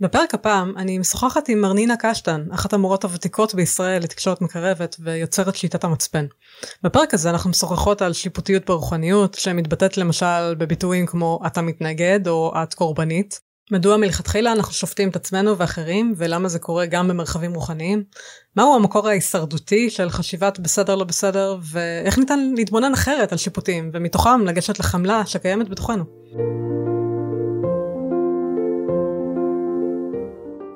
בפרק הפעם אני משוחחת עם מרנינה קשטן, אחת המורות הוותיקות בישראל לתקשורת מקרבת ויוצרת שיטת המצפן. בפרק הזה אנחנו משוחחות על שיפוטיות ברוחניות, שמתבטאת למשל בביטויים כמו אתה מתנגד או את קורבנית. מדוע מלכתחילה אנחנו שופטים את עצמנו ואחרים, ולמה זה קורה גם במרחבים רוחניים? מהו המקור ההישרדותי של חשיבת בסדר לא בסדר, ואיך ניתן להתבונן אחרת על שיפוטים, ומתוכם לגשת לחמלה שקיימת בתוכנו.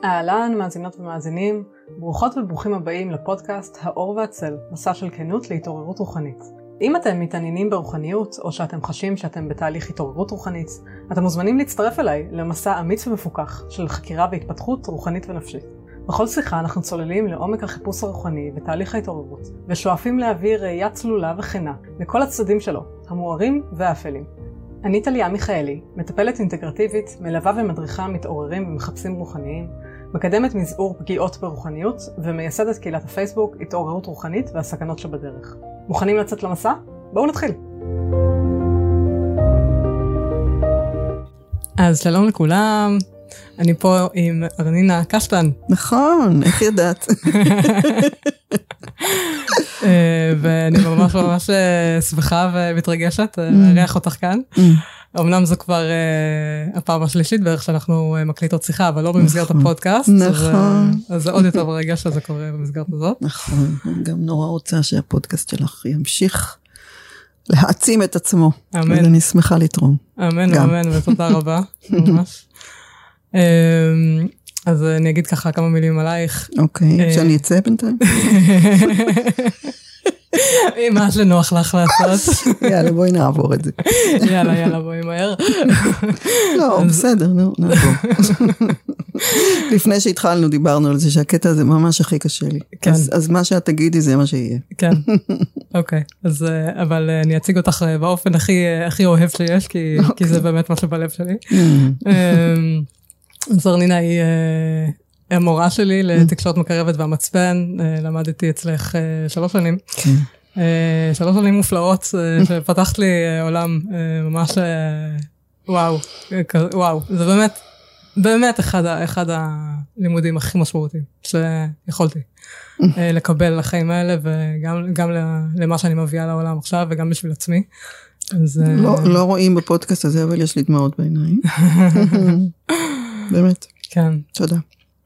אהלן מאזינות ומאזינים, ברוכות וברוכים הבאים לפודקאסט האור והצל, מסע של כנות להתעוררות רוחנית. אם אתם מתעניינים ברוחניות, או שאתם חשים שאתם בתהליך התעוררות רוחנית, אתם מוזמנים להצטרף אליי למסע אמיץ ומפוקח של חקירה והתפתחות רוחנית ונפשית. בכל שיחה אנחנו צוללים לעומק החיפוש הרוחני ותהליך ההתעוררות, ושואפים להביא ראייה צלולה וכנה לכל הצדדים שלו, המוארים והאפלים. אני טליה מיכאלי, מטפלת אינטגרטיבית, מלווה ומדריכה מתעוררים ומחפשים רוחניים, מקדמת מזעור פגיעות ברוחניות ומייסדת קהילת הפייסבוק התעוררות רוחנית והסכנות שבדרך. מוכנים לצאת למסע? בואו נתחיל. אז שלום לכולם, אני פה עם ארנינה קשטן. נכון, איך ידעת? אה, ואני ממש ממש אה, שמחה ומתרגשת אה, לארח אותך כאן. Mm. אמנם זו כבר uh, הפעם השלישית בערך שאנחנו uh, מקליטות שיחה, אבל לא במסגרת נכון, הפודקאסט. נכון. אז, אז זה עוד יותר מרגש שזה קורה במסגרת הזאת. נכון, אני גם נורא רוצה שהפודקאסט שלך ימשיך להעצים את עצמו. אמן. אז אני שמחה לתרום. אמן, גם. אמן, ותודה רבה, ממש. um, אז אני אגיד ככה כמה מילים עלייך. אוקיי, שאני אצא בינתיים? מה שנוח לך לעשות. יאללה, בואי נעבור את זה. יאללה, יאללה, בואי מהר. לא, בסדר, נו, נעבור. לפני שהתחלנו דיברנו על זה שהקטע הזה ממש הכי קשה לי. כן. אז מה שאת תגידי זה מה שיהיה. כן, אוקיי. אז אה, אבל אה, אני אציג אותך אה, באופן הכי אוהב שיש, כי זה אוקיי. באמת מה שבלב שלי. Mm. אמ, זרנינה היא המורה שלי לתקשורת מקרבת והמצפן, אה, למדתי אצלך אה, שלוש שנים. כן. אה, שלוש שנים מופלאות, שפתחת לי עולם ממש, וואו, וואו, זה באמת, באמת אחד, אחד הלימודים הכי משמעותיים שיכולתי לקבל לחיים האלה, וגם למה שאני מביאה לעולם עכשיו, וגם בשביל עצמי. אז... לא, לא רואים בפודקאסט הזה, אבל יש לי דמעות בעיניים. באמת. כן. תודה.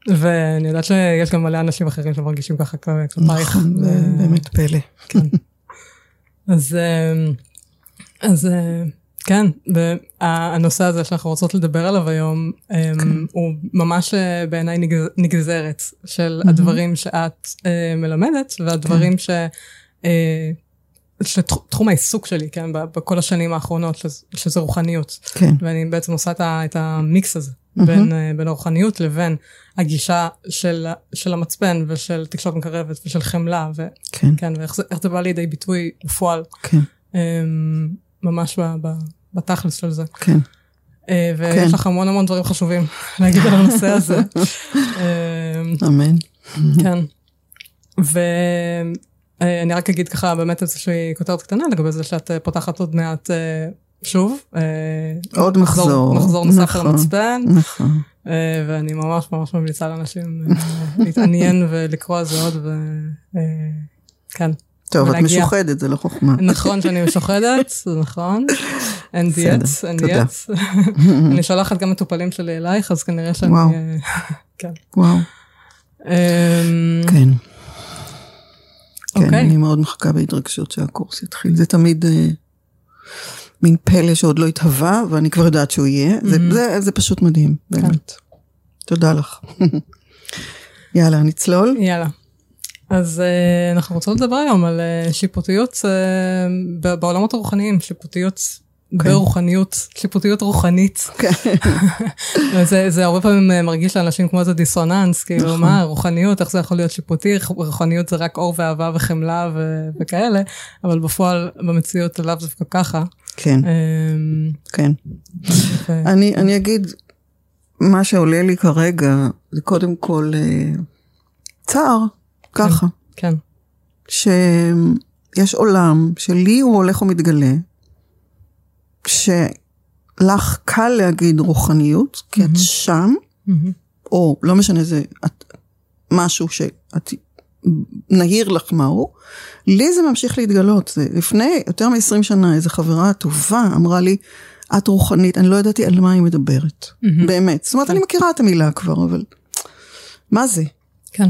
ואני יודעת שיש גם מלא אנשים אחרים שמרגישים ככה כלפייך. נכון, זה באמת פלא. כן. אז, אה, אז אה, כן, והנושא הזה שאנחנו רוצות לדבר עליו היום, אה, כן. הוא ממש בעיניי נגזרת של הדברים שאת מלמדת, והדברים כן. ש... שתחום העיסוק שלי, כן, בכל השנים האחרונות, שזה רוחניות. כן. ואני בעצם עושה את המיקס הזה. בין, mm-hmm. בין הרוחניות לבין הגישה של, של המצפן ושל תקשורת מקרבת ושל חמלה, ו, כן. כן, ואיך זה, זה בא לידי ביטוי בפועל, כן. um, ממש ב, ב, בתכלס של זה. כן. Uh, ויש כן. לך המון המון דברים חשובים להגיד על הנושא הזה. אמ, אמן. כן. ואני רק אגיד ככה באמת איזושהי כותרת קטנה לגבי זה שאת פותחת עוד מעט שוב. אה, עוד מחזור. מחזור נוסף על המצפן. נכון. נכון. אה, ואני ממש ממש ממליצה לאנשים אה, להתעניין ולקרוא על זה עוד, וכן. טוב, את משוחדת, זה לא חוכמה. נכון שאני משוחדת, זה נכון. אין דיאט, אין דיאט. אני שולחת גם מטופלים שלי אלייך, אז כנראה שאני... וואו. כן. וואו. אמ, כן. כן, אוקיי. אני מאוד מחכה בהתרגשות שהקורס יתחיל. זה תמיד... מין פלא שעוד לא התהווה, ואני כבר יודעת שהוא יהיה. Mm-hmm. זה, זה, זה פשוט מדהים, כן. באמת. תודה לך. יאללה, נצלול? יאללה. אז uh, אנחנו רוצות לדבר היום על uh, שיפוטיות uh, בעולמות הרוחניים, שיפוטיות. כן. ברוחניות, שיפוטיות רוחנית. כן. זה, זה הרבה פעמים מרגיש לאנשים כמו איזה דיסוננס, כאילו נכון. מה, רוחניות, איך זה יכול להיות שיפוטי, רוחניות זה רק אור ואהבה וחמלה ו- וכאלה, אבל בפועל, במציאות לאו דווקא ככה. כן, אמ, כן. אני, אני אגיד, מה שעולה לי כרגע, זה קודם כל אה, צער, ככה. כן. שיש עולם שלי הוא הולך ומתגלה, שלך קל להגיד רוחניות, כי את שם, או לא משנה זה את, משהו שאת נהיר לך מהו, לי זה ממשיך להתגלות. זה לפני יותר מ-20 שנה איזו חברה טובה אמרה לי, את רוחנית, אני לא ידעתי על מה היא מדברת. Mm-hmm. באמת. זאת אומרת, אני מכירה את המילה כבר, אבל מה זה? כן.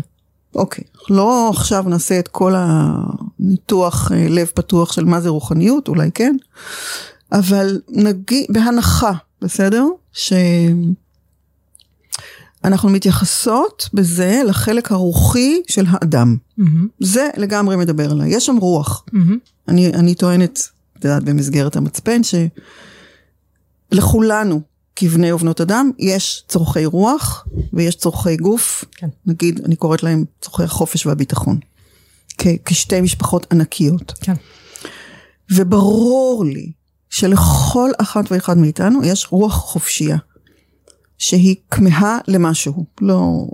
אוקיי, לא עכשיו נעשה את כל הניתוח אה, לב פתוח של מה זה רוחניות, אולי כן, אבל נגיד, בהנחה, בסדר? שאנחנו מתייחסות בזה לחלק הרוחי של האדם. Mm-hmm. זה לגמרי מדבר עליי. יש שם רוח. Mm-hmm. אני, אני טוענת, את יודעת, במסגרת המצפן, שלכולנו כבני ובנות אדם, יש צורכי רוח ויש צורכי גוף, כן. נגיד, אני קוראת להם צורכי החופש והביטחון, כ- כשתי משפחות ענקיות. כן. וברור לי שלכל אחת ואחד מאיתנו יש רוח חופשייה, שהיא כמהה למשהו, לא,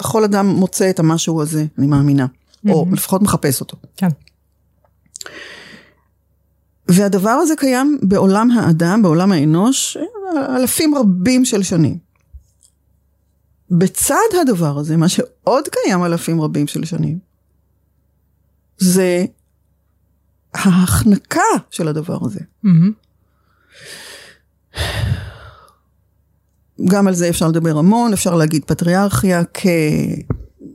לכל אדם מוצא את המשהו הזה, אני מאמינה, mm-hmm. או לפחות מחפש אותו. כן. והדבר הזה קיים בעולם האדם, בעולם האנוש, אלפים רבים של שנים. בצד הדבר הזה, מה שעוד קיים אלפים רבים של שנים, זה ההחנקה של הדבר הזה. Mm-hmm. גם על זה אפשר לדבר המון, אפשר להגיד פטריארכיה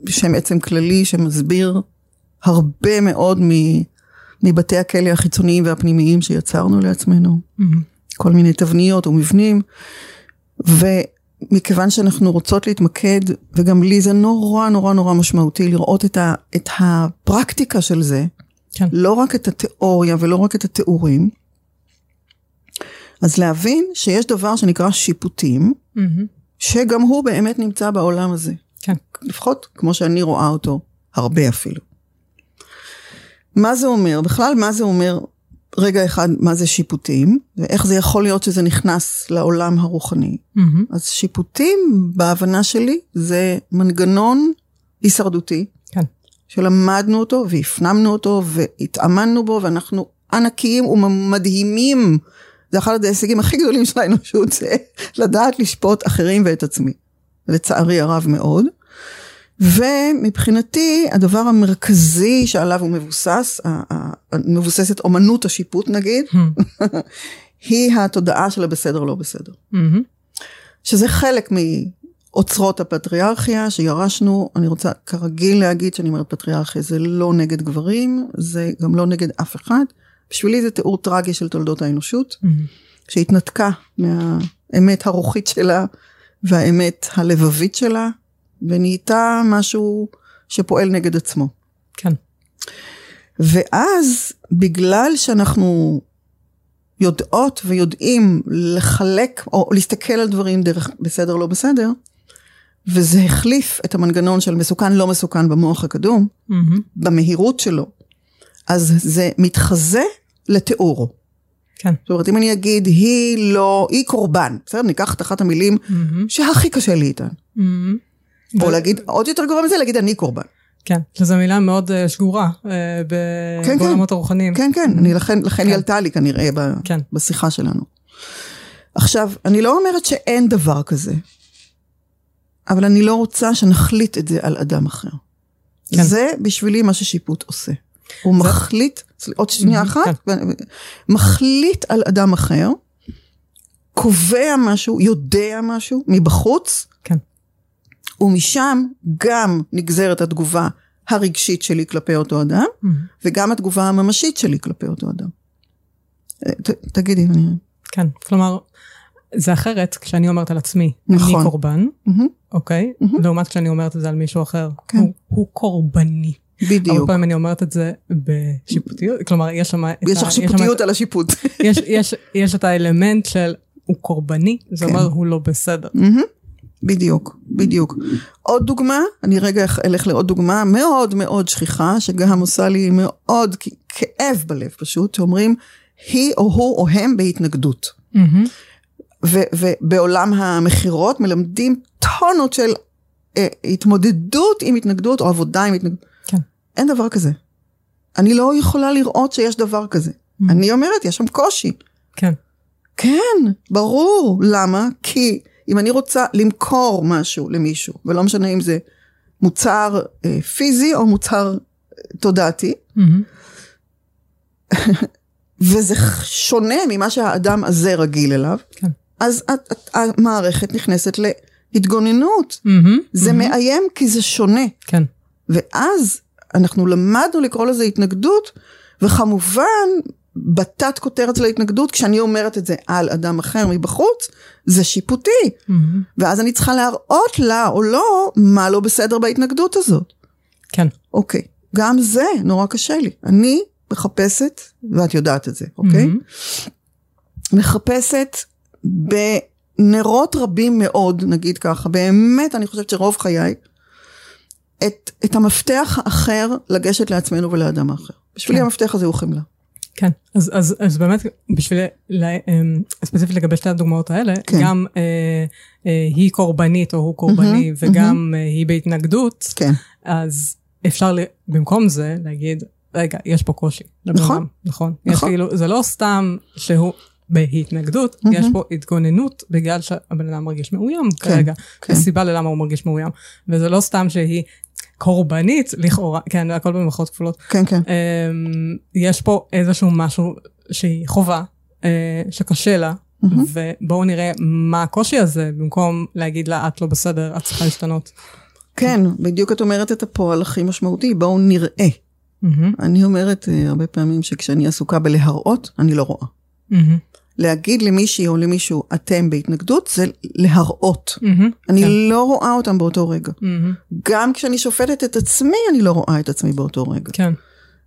כשם עצם כללי שמסביר הרבה מאוד מבתי הכלא החיצוניים והפנימיים שיצרנו לעצמנו. Mm-hmm. כל מיני תבניות ומבנים. ומכיוון שאנחנו רוצות להתמקד, וגם לי זה נורא נורא נורא משמעותי לראות את, ה, את הפרקטיקה של זה, כן. לא רק את התיאוריה ולא רק את התיאורים, אז להבין שיש דבר שנקרא שיפוטים, mm-hmm. שגם הוא באמת נמצא בעולם הזה. כן. לפחות כמו שאני רואה אותו, הרבה אפילו. מה זה אומר? בכלל, מה זה אומר רגע אחד מה זה שיפוטים, ואיך זה יכול להיות שזה נכנס לעולם הרוחני. Mm-hmm. אז שיפוטים, בהבנה שלי, זה מנגנון הישרדותי. שלמדנו אותו והפנמנו אותו והתאמנו בו, ואנחנו ענקיים ומדהימים. זה אחד ההישגים הכי גדולים של האנושות, זה לדעת לשפוט אחרים ואת עצמי. לצערי הרב מאוד. ומבחינתי הדבר המרכזי שעליו הוא מבוסס, מבוססת אומנות השיפוט נגיד, hmm. היא התודעה של הבסדר לא בסדר. Mm-hmm. שזה חלק מאוצרות הפטריארכיה שירשנו, אני רוצה כרגיל להגיד שאני אומרת פטריארכיה זה לא נגד גברים, זה גם לא נגד אף אחד. בשבילי זה תיאור טרגי של תולדות האנושות, mm-hmm. שהתנתקה מהאמת הרוחית שלה והאמת הלבבית שלה, ונהייתה משהו שפועל נגד עצמו. כן. ואז, בגלל שאנחנו יודעות ויודעים לחלק, או להסתכל על דברים דרך בסדר לא בסדר, וזה החליף את המנגנון של מסוכן לא מסוכן במוח הקדום, mm-hmm. במהירות שלו, אז זה מתחזה לתיאור. כן. זאת אומרת, אם אני אגיד, היא לא, היא קורבן, בסדר? ניקח את אחת המילים mm-hmm. שהכי קשה לי איתן. Mm-hmm. או להגיד, עוד יותר גרוע מזה, להגיד אני קורבן. כן, שזו מילה מאוד uh, שגורה uh, כן, בעולמות כן. הרוחניים. כן, כן, אני לכן, לכן כן. היא עלתה לי כנראה ב, כן. בשיחה שלנו. עכשיו, אני לא אומרת שאין דבר כזה, אבל אני לא רוצה שנחליט את זה על אדם אחר. כן. זה בשבילי מה ששיפוט עושה. הוא זה... מחליט, עוד שנייה אחת, כן. מחליט על אדם אחר, קובע משהו, יודע משהו מבחוץ, ומשם גם נגזרת התגובה הרגשית שלי כלפי אותו אדם, mm-hmm. וגם התגובה הממשית שלי כלפי אותו אדם. אה, ת, תגידי, אני... כן, כלומר, זה אחרת כשאני אומרת על עצמי, נכון. אני קורבן, mm-hmm. אוקיי? Mm-hmm. לעומת כשאני אומרת את זה על מישהו אחר, כן. הוא, הוא קורבני. בדיוק. הרבה פעמים אני אומרת את זה בשיפוטיות, כלומר, יש שם... יש לך שיפוטיות על השיפוט. יש, יש, יש את האלמנט של הוא קורבני, זה כן. אומר הוא לא בסדר. Mm-hmm. בדיוק, בדיוק. עוד דוגמה, אני רגע אלך לעוד דוגמה מאוד מאוד שכיחה, שגם עושה לי מאוד כאב בלב פשוט, שאומרים, היא או הוא או הם בהתנגדות. Mm-hmm. ובעולם המכירות מלמדים טונות של אה, התמודדות עם התנגדות או עבודה עם התנגדות. כן. אין דבר כזה. אני לא יכולה לראות שיש דבר כזה. Mm-hmm. אני אומרת, יש שם קושי. כן. כן, ברור. למה? כי אם אני רוצה למכור משהו למישהו, ולא משנה אם זה מוצר אה, פיזי או מוצר תודעתי, mm-hmm. וזה שונה ממה שהאדם הזה רגיל אליו, כן. אז המערכת נכנסת להתגוננות. Mm-hmm, זה mm-hmm. מאיים כי זה שונה. כן. ואז אנחנו למדנו לקרוא לזה התנגדות, וכמובן בתת כותרת של ההתנגדות, כשאני אומרת את זה על אדם אחר מבחוץ, זה שיפוטי. Mm-hmm. ואז אני צריכה להראות לה או לא מה לא בסדר בהתנגדות הזאת. כן. אוקיי, גם זה נורא קשה לי. אני מחפשת, ואת יודעת את זה, אוקיי? Mm-hmm. מחפשת בנרות רבים מאוד, נגיד ככה, באמת אני חושבת שרוב חיי, את, את המפתח האחר לגשת לעצמנו ולאדם האחר. בשבילי כן. המפתח הזה הוא חמלה. כן, אז, אז, אז באמת בשביל, אמ, ספציפית לגבי שתי הדוגמאות האלה, כן. גם אה, אה, היא קורבנית או הוא קורבני mm-hmm, וגם mm-hmm. אה, היא בהתנגדות, כן. אז אפשר במקום זה להגיד, רגע, יש פה קושי. נכון. אדם, נכון. נכון. יש כאילו, זה לא סתם שהוא בהתנגדות, mm-hmm. יש פה התגוננות בגלל שהבן אדם מרגיש מאוים כן, כרגע. כן. סיבה ללמה הוא מרגיש מאוים. וזה לא סתם שהיא קורבנית, לכאורה, כן, הכל במחאות כפולות. כן, כן. אמ, יש פה איזשהו משהו שהיא חובה, אה, שקשה לה, mm-hmm. ובואו נראה מה הקושי הזה, במקום להגיד לה, את לא בסדר, את צריכה להשתנות. כן, בדיוק את אומרת את הפועל הכי משמעותי, בואו נראה. Mm-hmm. אני אומרת uh, הרבה פעמים שכשאני עסוקה בלהראות, אני לא רואה. Mm-hmm. להגיד למישהי או למישהו, אתם בהתנגדות, זה להראות. Mm-hmm, אני כן. לא רואה אותם באותו רגע. Mm-hmm. גם כשאני שופטת את עצמי, אני לא רואה את עצמי באותו רגע. כן.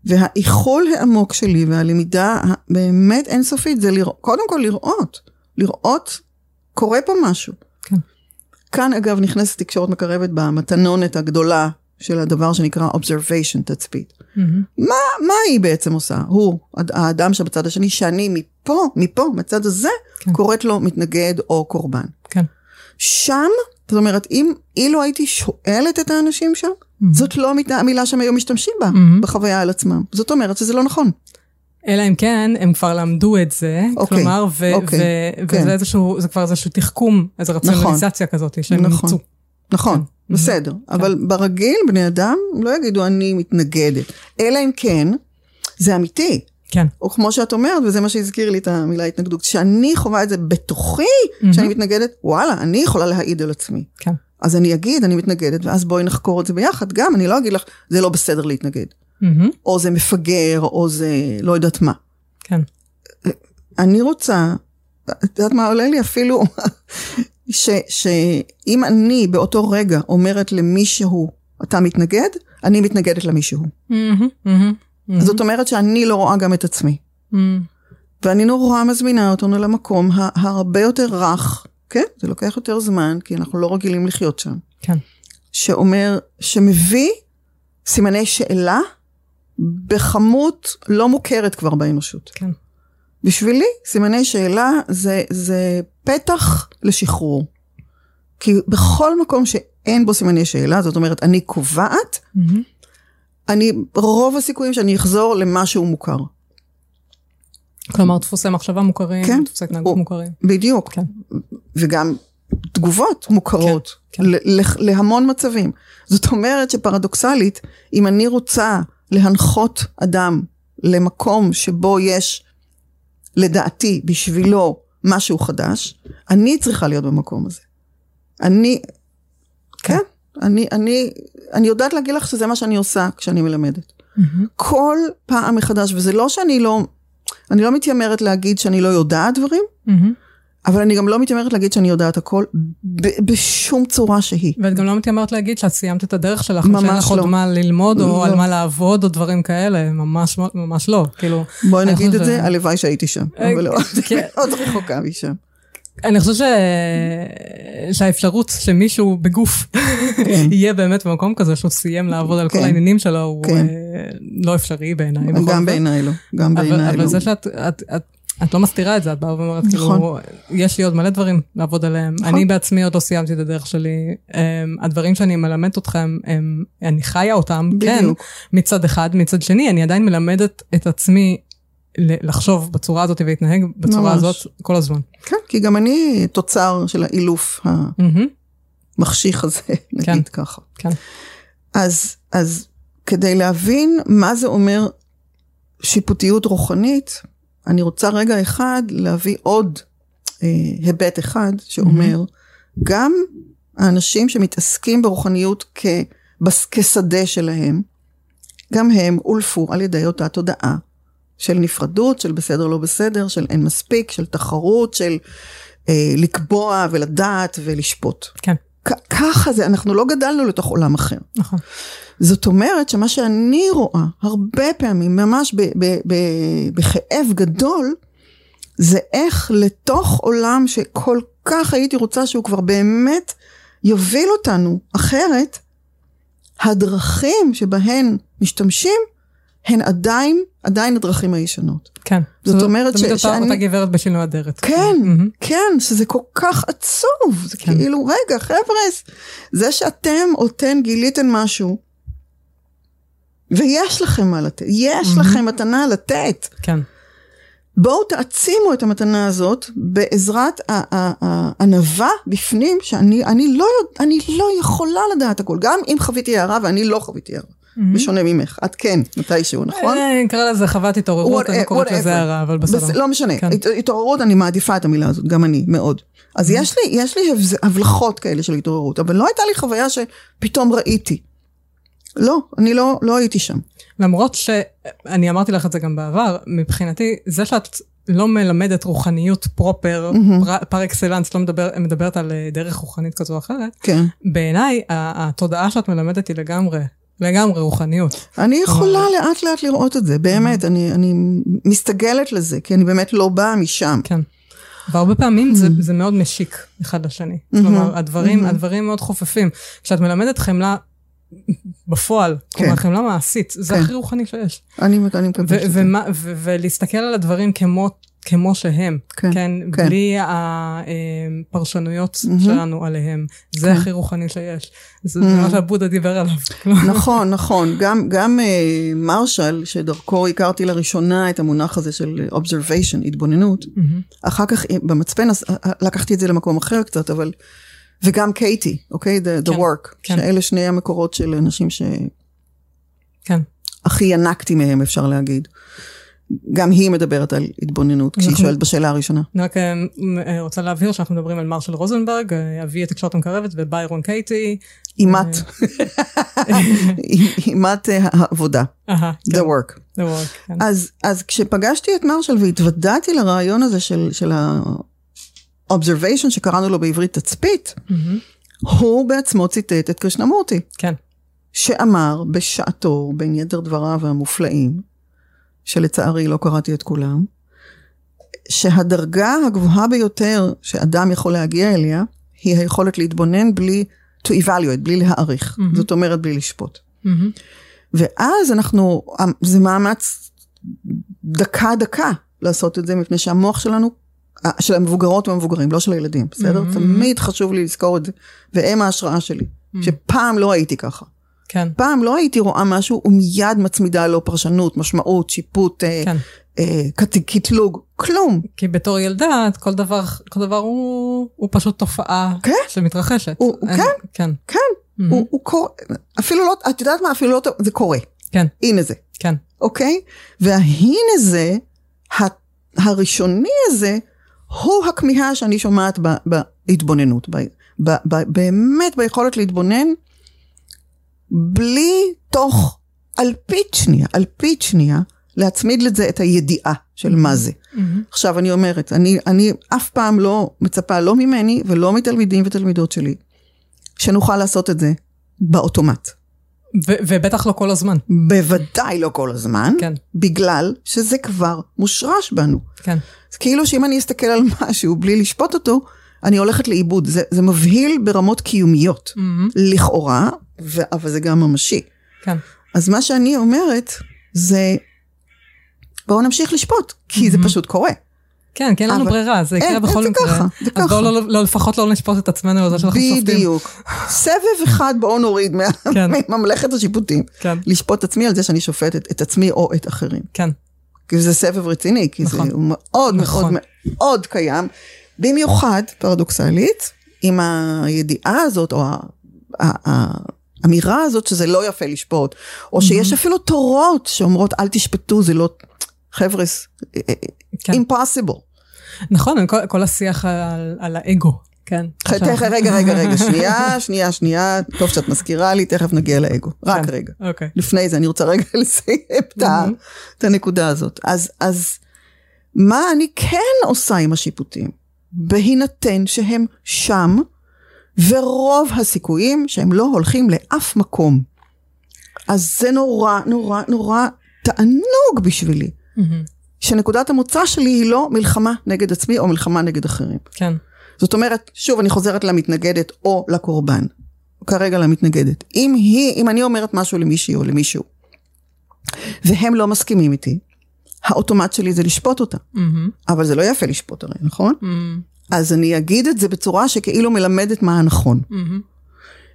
והאיחול העמוק שלי והלמידה הבאמת אינסופית זה לראות, קודם כל לראות. לראות, קורה פה משהו. כן. כאן אגב נכנסת תקשורת מקרבת במתנונת הגדולה של הדבר שנקרא observation תצפית. Mm-hmm. מה, מה היא בעצם עושה? הוא, האדם שבצד השני, שאני מפה, מפה, מהצד הזה, כן. קוראת לו מתנגד או קורבן. כן. שם, זאת אומרת, אם אילו הייתי שואלת את האנשים שם, mm-hmm. זאת לא המילה שהם היו משתמשים בה, mm-hmm. בחוויה על עצמם. זאת אומרת שזה לא נכון. אלא אם כן, הם כבר למדו את זה, okay, אוקיי, כלומר, ו- okay, אוקיי, ו- כן. וזה איזשהו, זה כבר איזשהו תחכום, איזו רציונליזציה נכון, כזאת שהם נכון, אימצו. נכון, כן. בסדר, כן. אבל ברגיל בני אדם לא יגידו אני מתנגדת, אלא אם כן, זה אמיתי. כן. או כמו שאת אומרת, וזה מה שהזכיר לי את המילה התנגדות, כשאני חווה את זה בתוכי, כשאני מתנגדת, וואלה, אני יכולה להעיד על עצמי. כן. אז אני אגיד, אני מתנגדת, ואז בואי נחקור את זה ביחד. גם, אני לא אגיד לך, זה לא בסדר להתנגד. Mm-hmm. או זה מפגר, או זה לא יודעת מה. כן. אני רוצה, את יודעת מה עולה לי? אפילו שאם אני באותו רגע אומרת למישהו, אתה מתנגד, אני מתנגדת למישהו. Mm-hmm, mm-hmm, mm-hmm. זאת אומרת שאני לא רואה גם את עצמי. Mm-hmm. ואני נורא מזמינה אותנו למקום הרבה יותר רך, כן? זה לוקח יותר זמן, כי אנחנו לא רגילים לחיות שם. כן. שאומר, שמביא סימני שאלה בכמות לא מוכרת כבר באנושות. כן. בשבילי, סימני שאלה זה, זה פתח לשחרור. כי בכל מקום שאין בו סימני שאלה, זאת אומרת, אני קובעת, mm-hmm. אני, רוב הסיכויים שאני אחזור למשהו מוכר. כלומר, דפוסי מחשבה מוכרים, כן, דפוסי התנהגות מוכרים. בדיוק. כן. וגם תגובות מוכרות כן, כן. להמון מצבים. זאת אומרת שפרדוקסלית, אם אני רוצה להנחות אדם למקום שבו יש, לדעתי, בשבילו משהו חדש, אני צריכה להיות במקום הזה. אני, כן, כן אני, אני, אני יודעת להגיד לך שזה מה שאני עושה כשאני מלמדת. Mm-hmm. כל פעם מחדש, וזה לא שאני לא, אני לא מתיימרת להגיד שאני לא יודעת דברים, mm-hmm. אבל אני גם לא מתיימרת להגיד שאני יודעת הכל בשום צורה שהיא. ואת גם לא מתיימרת להגיד שאת סיימת את הדרך שלך, ממש שאין לך לא. עוד מה ללמוד או לא. על מה לעבוד או דברים כאלה, ממש, ממש לא, כאילו. בואי נגיד את זה, הלוואי שהייתי שם, אה, אבל לא, כן. עוד רחוקה משם. אני חושבת ש... שהאפשרות שמישהו בגוף כן. יהיה באמת במקום כזה שהוא סיים לעבוד על כן. כל העניינים שלו הוא כן. אה, לא אפשרי בעיניי. גם בעיניי לא, גם בעיניי לא. אבל זה שאת את, לא מסתירה את זה, את באה ואומרת, כאילו, נכון. כאילו, יש לי עוד מלא דברים לעבוד עליהם. נכון. אני בעצמי עוד לא סיימתי את הדרך שלי. Um, הדברים שאני מלמדת אתכם, הם, אני חיה אותם, כן, בדיוק. כן, מצד אחד. מצד שני, אני עדיין מלמדת את עצמי לחשוב בצורה הזאת ולהתנהג בצורה ממש. הזאת כל הזמן. כן, כי גם אני תוצר של האילוף המחשיך הזה, נגיד כן, ככה. כן. אז, אז כדי להבין מה זה אומר שיפוטיות רוחנית, אני רוצה רגע אחד להביא עוד אה, היבט אחד שאומר, mm-hmm. גם האנשים שמתעסקים ברוחניות כ, בס, כשדה שלהם, גם הם אולפו על ידי אותה תודעה של נפרדות, של בסדר לא בסדר, של אין מספיק, של תחרות, של אה, לקבוע ולדעת ולשפוט. כן. ככה זה, אנחנו לא גדלנו לתוך עולם אחר. נכון. זאת אומרת שמה שאני רואה הרבה פעמים, ממש בכאב גדול, זה איך לתוך עולם שכל כך הייתי רוצה שהוא כבר באמת יוביל אותנו אחרת, הדרכים שבהן משתמשים הן עדיין, עדיין הדרכים הישנות. כן. זאת אומרת ש... תמיד אותה, אותה גברת בשינוי אדרת. כן, mm-hmm. כן, שזה כל כך עצוב. זה כן. כאילו, רגע, חבר'ה, זה שאתם או אתן גיליתם משהו, ויש לכם מה לתת, יש mm-hmm. לכם מתנה לתת. כן. בואו תעצימו את המתנה הזאת בעזרת הענווה בפנים, שאני אני לא, אני לא יכולה לדעת הכל, גם אם חוויתי הערה ואני לא חוויתי הערה. Mm-hmm. בשונה ממך, את כן, מתישהו, נכון? אה, נקרא לזה חוות התעוררות, אני קוראת לזה הערה, אבל בסדר. לא משנה, כן. התעוררות, אני מעדיפה את המילה הזאת, גם אני, מאוד. אז mm-hmm. יש לי הבלחות כאלה של התעוררות, אבל לא הייתה לי חוויה שפתאום ראיתי. לא, אני לא, לא הייתי שם. למרות שאני אמרתי לך את זה גם בעבר, מבחינתי, זה שאת לא מלמדת רוחניות פרופר, mm-hmm. פר, פר אקסלנס, לא מדבר, מדברת על אה, דרך רוחנית כזו או אחרת, כן. בעיניי התודעה שאת מלמדת היא לגמרי לגמרי רוחניות. אני יכולה לאט לאט לראות את זה, באמת, mm-hmm. אני, אני מסתגלת לזה, כי אני באמת לא באה משם. כן. והרבה פעמים mm-hmm. זה, זה מאוד משיק אחד לשני. Mm-hmm. כלומר, הדברים. הדברים מאוד חופפים. כשאת מלמדת חמלה בפועל, כן. כלומר חמלה מעשית, זה כן. הכי רוחני שיש. אני, אני מקווה שזה. ולהסתכל על הדברים כמו כמו שהם, כן, כן, כן. בלי הפרשנויות mm-hmm. שלנו עליהם. זה כן. הכי רוחני שיש. זה mm-hmm. מה שבודה דיבר עליו. נכון, נכון. גם, גם uh, מרשל, שדרכו הכרתי לראשונה את המונח הזה של observation, התבוננות, mm-hmm. אחר כך במצפן אז, לקחתי את זה למקום אחר קצת, אבל... וגם קייטי, אוקיי? The, the כן, work. כן. שאלה שני המקורות של אנשים ש... כן. הכי ינקתי מהם, אפשר להגיד. גם היא מדברת על התבוננות, כשהיא שואלת בשאלה הראשונה. אני רק אה, אה, רוצה להבהיר שאנחנו מדברים על מרשל רוזנברג, אה, אבי התקשורת המקרבת וביירון קייטי. אימת. אימת העבודה. The כן. work. The work, כן. אז כשפגשתי את מרשל והתוודעתי לרעיון הזה של ה-observation שקראנו לו בעברית תצפית, הוא בעצמו ציטט את קרישנמורטי. כן. שאמר בשעתו, בין יתר דבריו המופלאים, שלצערי לא קראתי את כולם, שהדרגה הגבוהה ביותר שאדם יכול להגיע אליה, היא היכולת להתבונן בלי to evaluate, בלי להעריך. Mm-hmm. זאת אומרת, בלי לשפוט. Mm-hmm. ואז אנחנו, זה מאמץ דקה-דקה לעשות את זה, מפני שהמוח שלנו, של המבוגרות והמבוגרים, לא של הילדים, בסדר? Mm-hmm. תמיד חשוב לי לזכור את זה, והם ההשראה שלי, mm-hmm. שפעם לא הייתי ככה. כן. פעם לא הייתי רואה משהו ומיד מצמידה לו פרשנות, משמעות, שיפוט, אה, כן. אה, קטלוג, כלום. כי בתור ילדה, כל דבר, כל דבר הוא, הוא פשוט תופעה כן? שמתרחשת. הוא, אין, כן, כן. כן. Mm-hmm. הוא, הוא קורה, אפילו לא, את יודעת מה, אפילו לא, זה קורה. כן. הנה זה. כן. אוקיי? וההנה זה, הראשוני הזה, הוא הכמיהה שאני שומעת בהתבוננות, ב, ב, ב, באמת ביכולת להתבונן בלי תוך אלפית שנייה, אלפית שנייה, להצמיד לזה את הידיעה של מה זה. Mm-hmm. עכשיו אני אומרת, אני, אני אף פעם לא מצפה, לא ממני ולא מתלמידים ותלמידות שלי, שנוכל לעשות את זה באוטומט. ו- ובטח לא כל הזמן. בוודאי לא כל הזמן, כן. בגלל שזה כבר מושרש בנו. כן. אז כאילו שאם אני אסתכל על משהו בלי לשפוט אותו, אני הולכת לאיבוד. זה, זה מבהיל ברמות קיומיות, mm-hmm. לכאורה, ו- אבל זה גם ממשי. כן. אז מה שאני אומרת זה, בואו נמשיך לשפוט, כי mm-hmm. זה פשוט קורה. כן, כי אין לנו. ברירה, זה יקרה בכל זה מקרה. ככה, זה אז בואו לא, לא, לפחות לא נשפוט את עצמנו על זה שאנחנו שופטים. בדיוק. סבב אחד בואו נוריד מה, כן. ממלכת השיפוטים. כן. לשפוט עצמי על זה שאני שופטת את עצמי או את אחרים. כן. כי זה סבב רציני, כי נכון. זה מאוד נכון. מאוד מאוד קיים, במיוחד פרדוקסלית, עם הידיעה הזאת, או האמירה הזאת שזה לא יפה לשפוט, או שיש. אפילו תורות שאומרות אל תשפטו, זה לא, חבר'ס, כן. נכון, כל, כל השיח על, על האגו, כן. תכף, רגע, רגע, רגע, שנייה, שנייה, שנייה, טוב שאת מזכירה לי, תכף נגיע לאגו. רק כן, רגע. אוקיי. לפני זה, אני רוצה רגע לסיים mm-hmm. את הנקודה הזאת. אז, אז מה אני כן עושה עם השיפוטים? בהינתן שהם שם, ורוב הסיכויים שהם לא הולכים לאף מקום. אז זה נורא, נורא, נורא תענוג בשבילי. Mm-hmm. שנקודת המוצא שלי היא לא מלחמה נגד עצמי או מלחמה נגד אחרים. כן. זאת אומרת, שוב, אני חוזרת למתנגדת או לקורבן. כרגע למתנגדת. אם היא, אם אני אומרת משהו למישהי או למישהו, והם לא מסכימים איתי, האוטומט שלי זה לשפוט אותה. Mm-hmm. אבל זה לא יפה לשפוט הרי, נכון? Mm-hmm. אז אני אגיד את זה בצורה שכאילו מלמדת מה הנכון. Mm-hmm.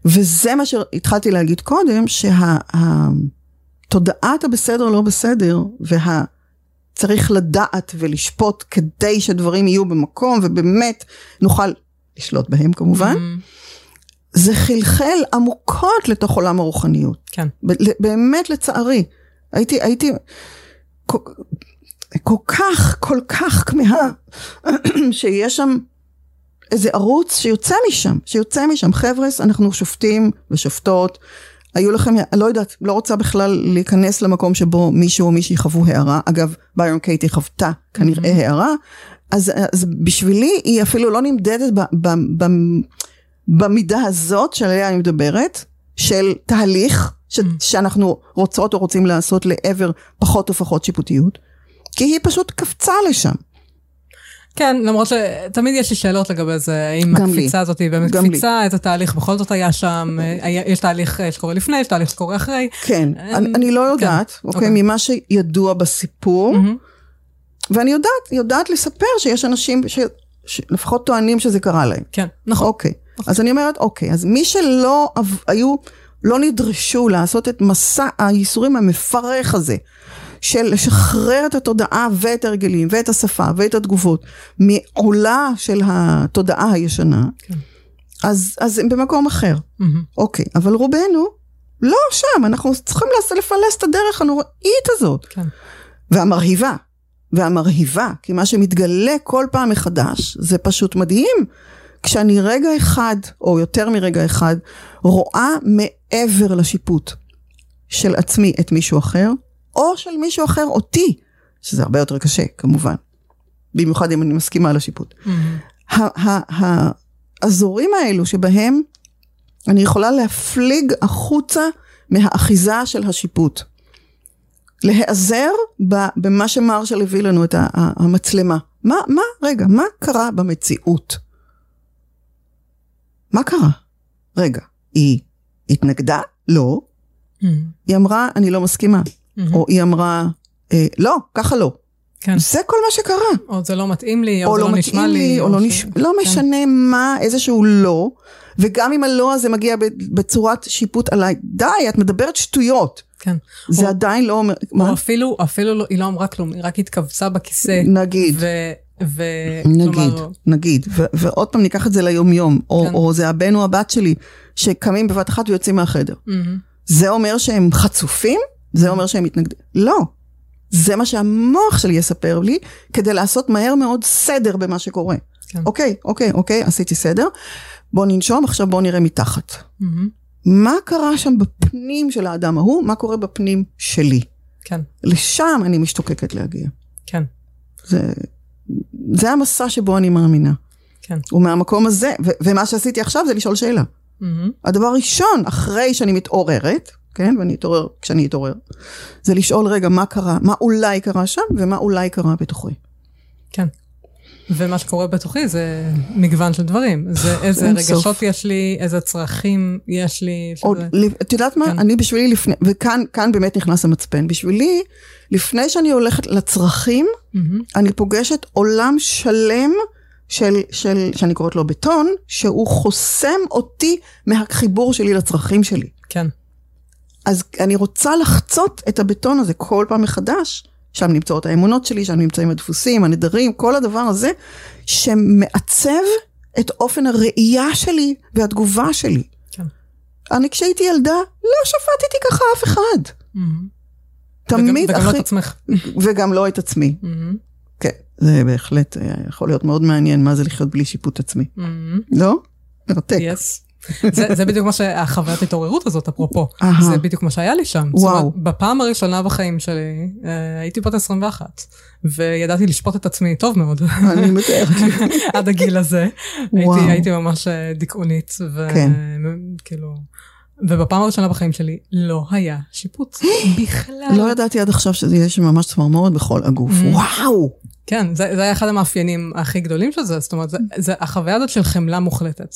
וזה מה שהתחלתי להגיד קודם, שהתודעת הבסדר לא בסדר, וה... צריך לדעת ולשפוט כדי שדברים יהיו במקום ובאמת נוכל לשלוט בהם כמובן. Mm-hmm. זה חלחל עמוקות לתוך עולם הרוחניות. כן. באמת לצערי. הייתי, הייתי כל, כל כך, כל כך כמהה שיש שם איזה ערוץ שיוצא משם, שיוצא משם. חבר'ס, אנחנו שופטים ושופטות היו לכם, לא יודעת, לא רוצה בכלל להיכנס למקום שבו מישהו או מישהי חוו הערה. אגב, ביירון קייטי חוותה כנראה mm-hmm. הערה. אז, אז בשבילי היא אפילו לא נמדדת ב, ב, ב, במידה הזאת שעליה אני מדברת, של תהליך ש, mm-hmm. שאנחנו רוצות או רוצים לעשות לעבר פחות ופחות שיפוטיות, כי היא פשוט קפצה לשם. כן, למרות שתמיד יש לי שאלות לגבי זה, האם הקפיצה לי. הזאת היא באמת קפיצה, איזה תהליך בכל זאת היה שם, יש תהליך שקורה לפני, יש תהליך שקורה אחרי. כן, אני, אני לא יודעת, כן. אוקיי, אוקיי, ממה שידוע בסיפור, mm-hmm. ואני יודעת, יודעת לספר שיש אנשים ש, שלפחות טוענים שזה קרה להם. כן, נכון. אוקיי, נכון. אז אני אומרת, אוקיי, אז מי שלא היו, לא נדרשו לעשות את מסע הייסורים המפרך הזה, של לשחרר את התודעה ואת הרגלים ואת השפה ואת התגובות מעולה של התודעה הישנה, כן. אז, אז הם במקום אחר. Mm-hmm. אוקיי, אבל רובנו לא שם, אנחנו צריכים לפלס את הדרך הנוראית הזאת. כן. והמרהיבה, והמרהיבה, כי מה שמתגלה כל פעם מחדש, זה פשוט מדהים. כשאני רגע אחד, או יותר מרגע אחד, רואה מעבר לשיפוט של עצמי את מישהו אחר, או של מישהו אחר אותי, שזה הרבה יותר קשה כמובן, במיוחד אם אני מסכימה לשיפוט. Mm-hmm. האזורים האלו שבהם אני יכולה להפליג החוצה מהאחיזה של השיפוט. להיעזר במה שמרשל הביא לנו, את המצלמה. מה, מה, רגע, מה קרה במציאות? מה קרה? רגע, היא התנגדה? לא. Mm. היא אמרה, אני לא מסכימה. Mm-hmm. או היא אמרה, אה, לא, ככה לא. כן. זה כל מה שקרה. או זה לא מתאים לי, או, או זה לא, לא נשמע לי. או, או לא, ש... נש... לא כן. משנה מה, איזשהו לא, וגם אם הלא הזה מגיע בצורת שיפוט עליי, די, את מדברת שטויות. כן. זה או, עדיין לא אומר, או מה? אפילו, אפילו לא, היא לא אמרה כלום, היא רק התכווצה בכיסא. נגיד. ו... ו... נגיד, כלומר... נגיד, ו- ועוד פעם ניקח את זה ליום-יום, או, כן. או זה הבן או הבת שלי, שקמים בבת אחת ויוצאים מהחדר. Mm-hmm. זה אומר שהם חצופים? זה אומר שהם מתנגדים. לא. זה מה שהמוח שלי יספר לי, כדי לעשות מהר מאוד סדר במה שקורה. כן. אוקיי, אוקיי, אוקיי, עשיתי סדר. בוא ננשום, עכשיו בוא נראה מתחת. Mm-hmm. מה קרה שם בפנים של האדם ההוא, מה קורה בפנים שלי. כן. לשם אני משתוקקת להגיע. כן. זה, זה המסע שבו אני מאמינה. כן. ומהמקום הזה, ו- ומה שעשיתי עכשיו זה לשאול שאלה. Mm-hmm. הדבר הראשון, אחרי שאני מתעוררת, כן? ואני אתעורר כשאני אתעורר. זה לשאול רגע מה קרה, מה אולי קרה שם ומה אולי קרה בתוכי. כן. ומה שקורה בתוכי זה מגוון של דברים. זה איזה רגשות סוף. יש לי, איזה צרכים יש לי. עוד, שזה... את יודעת מה? כן. אני בשבילי לפני, וכאן באמת נכנס המצפן. בשבילי, לפני שאני הולכת לצרכים, mm-hmm. אני פוגשת עולם שלם של, של, שאני קוראת לו בטון, שהוא חוסם אותי מהחיבור שלי לצרכים שלי. כן. אז אני רוצה לחצות את הבטון הזה כל פעם מחדש, שם נמצאות האמונות שלי, שם נמצאים הדפוסים, הנדרים, כל הדבר הזה, שמעצב את אופן הראייה שלי והתגובה שלי. כן. אני כשהייתי ילדה, לא שפטתי ככה אף אחד. Mm-hmm. תמיד וגם, וגם לא את עצמך. וגם לא את עצמי. Mm-hmm. כן, זה בהחלט אה, יכול להיות מאוד מעניין מה זה לחיות בלי שיפוט עצמי. Mm-hmm. לא? מרתק. Yes. זה, זה בדיוק מה שהחוויית התעוררות הזאת, אפרופו, זה בדיוק מה שהיה לי שם. וואו. זאת אומרת, בפעם הראשונה בחיים שלי, אה, הייתי בת 21, וידעתי לשפוט את עצמי טוב מאוד. אני מתארת. עד הגיל הזה. הייתי, הייתי ממש אה, דיכאונית, וכאילו... כן. ובפעם הראשונה בחיים שלי לא היה שיפוט בכלל. לא ידעתי עד עכשיו שזה יהיה ממש צמרמורת בכל הגוף. Mm. וואו! כן, זה, זה היה אחד המאפיינים הכי גדולים של זה, זאת אומרת, זה, זה החוויה הזאת של חמלה מוחלטת.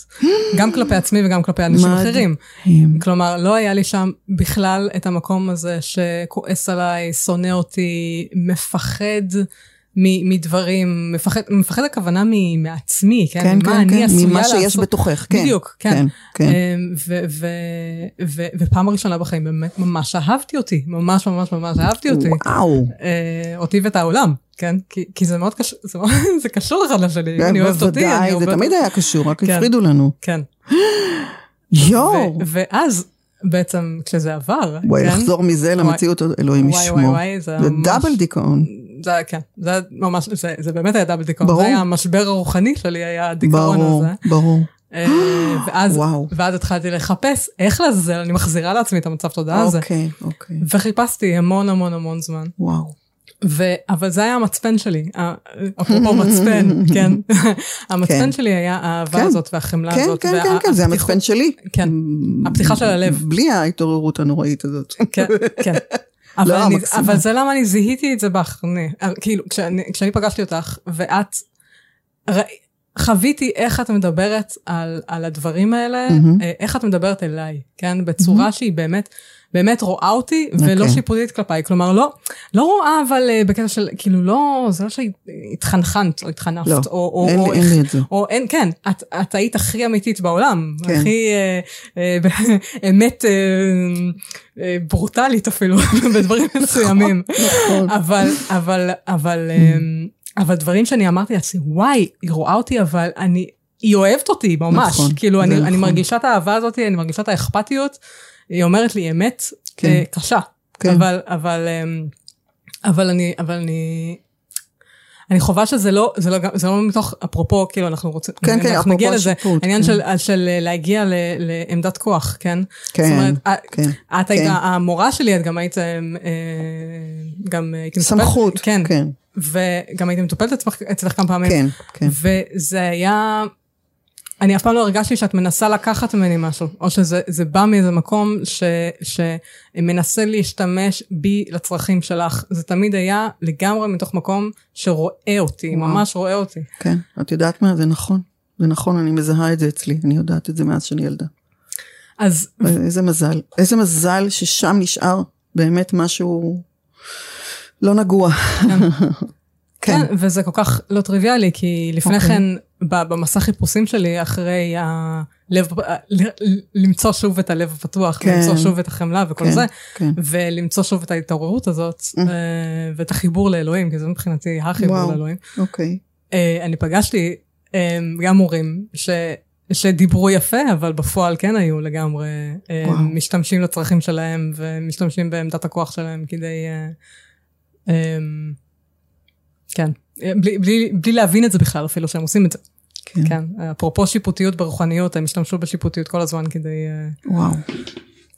גם כלפי עצמי וגם כלפי אנשים אחרים. כלומר, לא היה לי שם בכלל את המקום הזה שכועס עליי, שונא אותי, מפחד. מדברים, מפחד, מפחד הכוונה מעצמי, כן? כן, מה כן, אני כן, עשויה ממה לעשות. שיש בתוכך, כן. בדיוק, כן. כן, כן. אמ, ו, ו, ו, ופעם הראשונה בחיים באמת ממש אהבתי אותי, ממש ממש ממש אהבתי אותי. וואו. אה, אותי ואת העולם, כן? כי, כי זה מאוד קשור, זה, זה קשור אחד לשני, כן, אני אוהבת אותי, אני אוהבת... זה תמיד היה קשור, רק כן, הפרידו לנו. כן. יואו. ואז בעצם כשזה עבר, וואי, כן? לחזור מזה למציאות, אלוהים ישמור. וואי וואי וואי, זה ממש... זה דאבל דיכאון. זה היה, כן, זה היה ממש, זה, זה באמת היה דאבל דיכאון. ברור. זה היה המשבר הרוחני שלי, היה הדיכאון ברור, הזה. ברור, ברור. אה, ואז, וואו. ואז התחלתי לחפש איך לעזאזל, אני מחזירה לעצמי את המצב תודעה הזה. אוקיי, אוקיי. וחיפשתי המון המון המון זמן. וואו. ו... אבל זה היה המצפן שלי, אפרופו מצפן, כן? המצפן כן. שלי היה האהבה כן. הזאת והחמלה כן, הזאת. כן, כן, כן, זה המצפן שלי. כן, הפתיחה של הלב. בלי ההתעוררות הנוראית הזאת. כן, כן. אבל, לא, אני, אבל זה למה אני זיהיתי את זה באחרוני. אה, כאילו, כשאני, כשאני פגשתי אותך, ואת, ר, חוויתי איך את מדברת על, על הדברים האלה, mm-hmm. איך את מדברת אליי, כן? בצורה mm-hmm. שהיא באמת, באמת רואה אותי, okay. ולא אוקיי. שיפוטית כלפיי. כלומר, לא, לא רואה, אבל uh, בקטע של, כאילו, לא, זה לא שהתחנחנת או התחנפת, לא, או, או, אין, או, אין לי את זה. או אין, כן, את, את היית הכי אמיתית בעולם, כן. הכי uh, uh, אמת uh, uh, ברוטלית אפילו, בדברים נכון, מסוימים. נכון. אבל, אבל, אבל, um, אבל דברים שאני אמרתי לעצמי, וואי, היא רואה אותי, אבל אני, היא אוהבת אותי ממש. נכון, כאילו, אני, נכון. אני מרגישה את האהבה הזאת, אני מרגישה את האכפתיות. היא אומרת לי אמת כן. אה, קשה, כן. אבל, אבל, אמ, אבל אני, אבל אני, אני חווה שזה לא, זה לא, זה לא מתוך, אפרופו, כאילו, אנחנו רוצים, כן, כן, אנחנו נגיע לזה, שיפוט, העניין כן. של, של להגיע ל, לעמדת כוח, כן? כן, זאת אומרת, כן. את כן. היית, המורה שלי, את גם היית, אה, גם הייתי מטופלת, סמכות, כן, כן. וגם הייתי מטופלת אצלך כמה פעמים, כן, כן. וזה היה, אני אף פעם לא הרגשתי שאת מנסה לקחת ממני משהו, או שזה בא מאיזה מקום ש, שמנסה להשתמש בי לצרכים שלך. זה תמיד היה לגמרי מתוך מקום שרואה אותי, וואו. ממש רואה אותי. כן, את יודעת מה? זה נכון. זה נכון, אני מזהה את זה אצלי, אני יודעת את זה מאז שאני ילדה. אז... איזה מזל, איזה מזל ששם נשאר באמת משהו לא נגוע. כן. כן. כן, וזה כל כך לא טריוויאלי, כי לפני okay. אוקיי. כן, במסע חיפושים שלי, אחרי הלב, למצוא שוב את הלב הפתוח, כן. למצוא שוב את החמלה וכל כן, זה, כן. ולמצוא שוב את ההתעוררות הזאת, mm. ואת החיבור לאלוהים, כי זה מבחינתי החיבור וואו. לאלוהים. אוקיי. אה, אני פגשתי גם מורים ש... שדיברו יפה, אבל בפועל כן היו לגמרי וואו. משתמשים לצרכים שלהם, ומשתמשים בעמדת הכוח שלהם כדי... כן, בלי, בלי, בלי להבין את זה בכלל אפילו שהם עושים את זה. כן. כן. אפרופו שיפוטיות ברוחניות, הם השתמשו בשיפוטיות כל הזמן כדי... אה, וואו,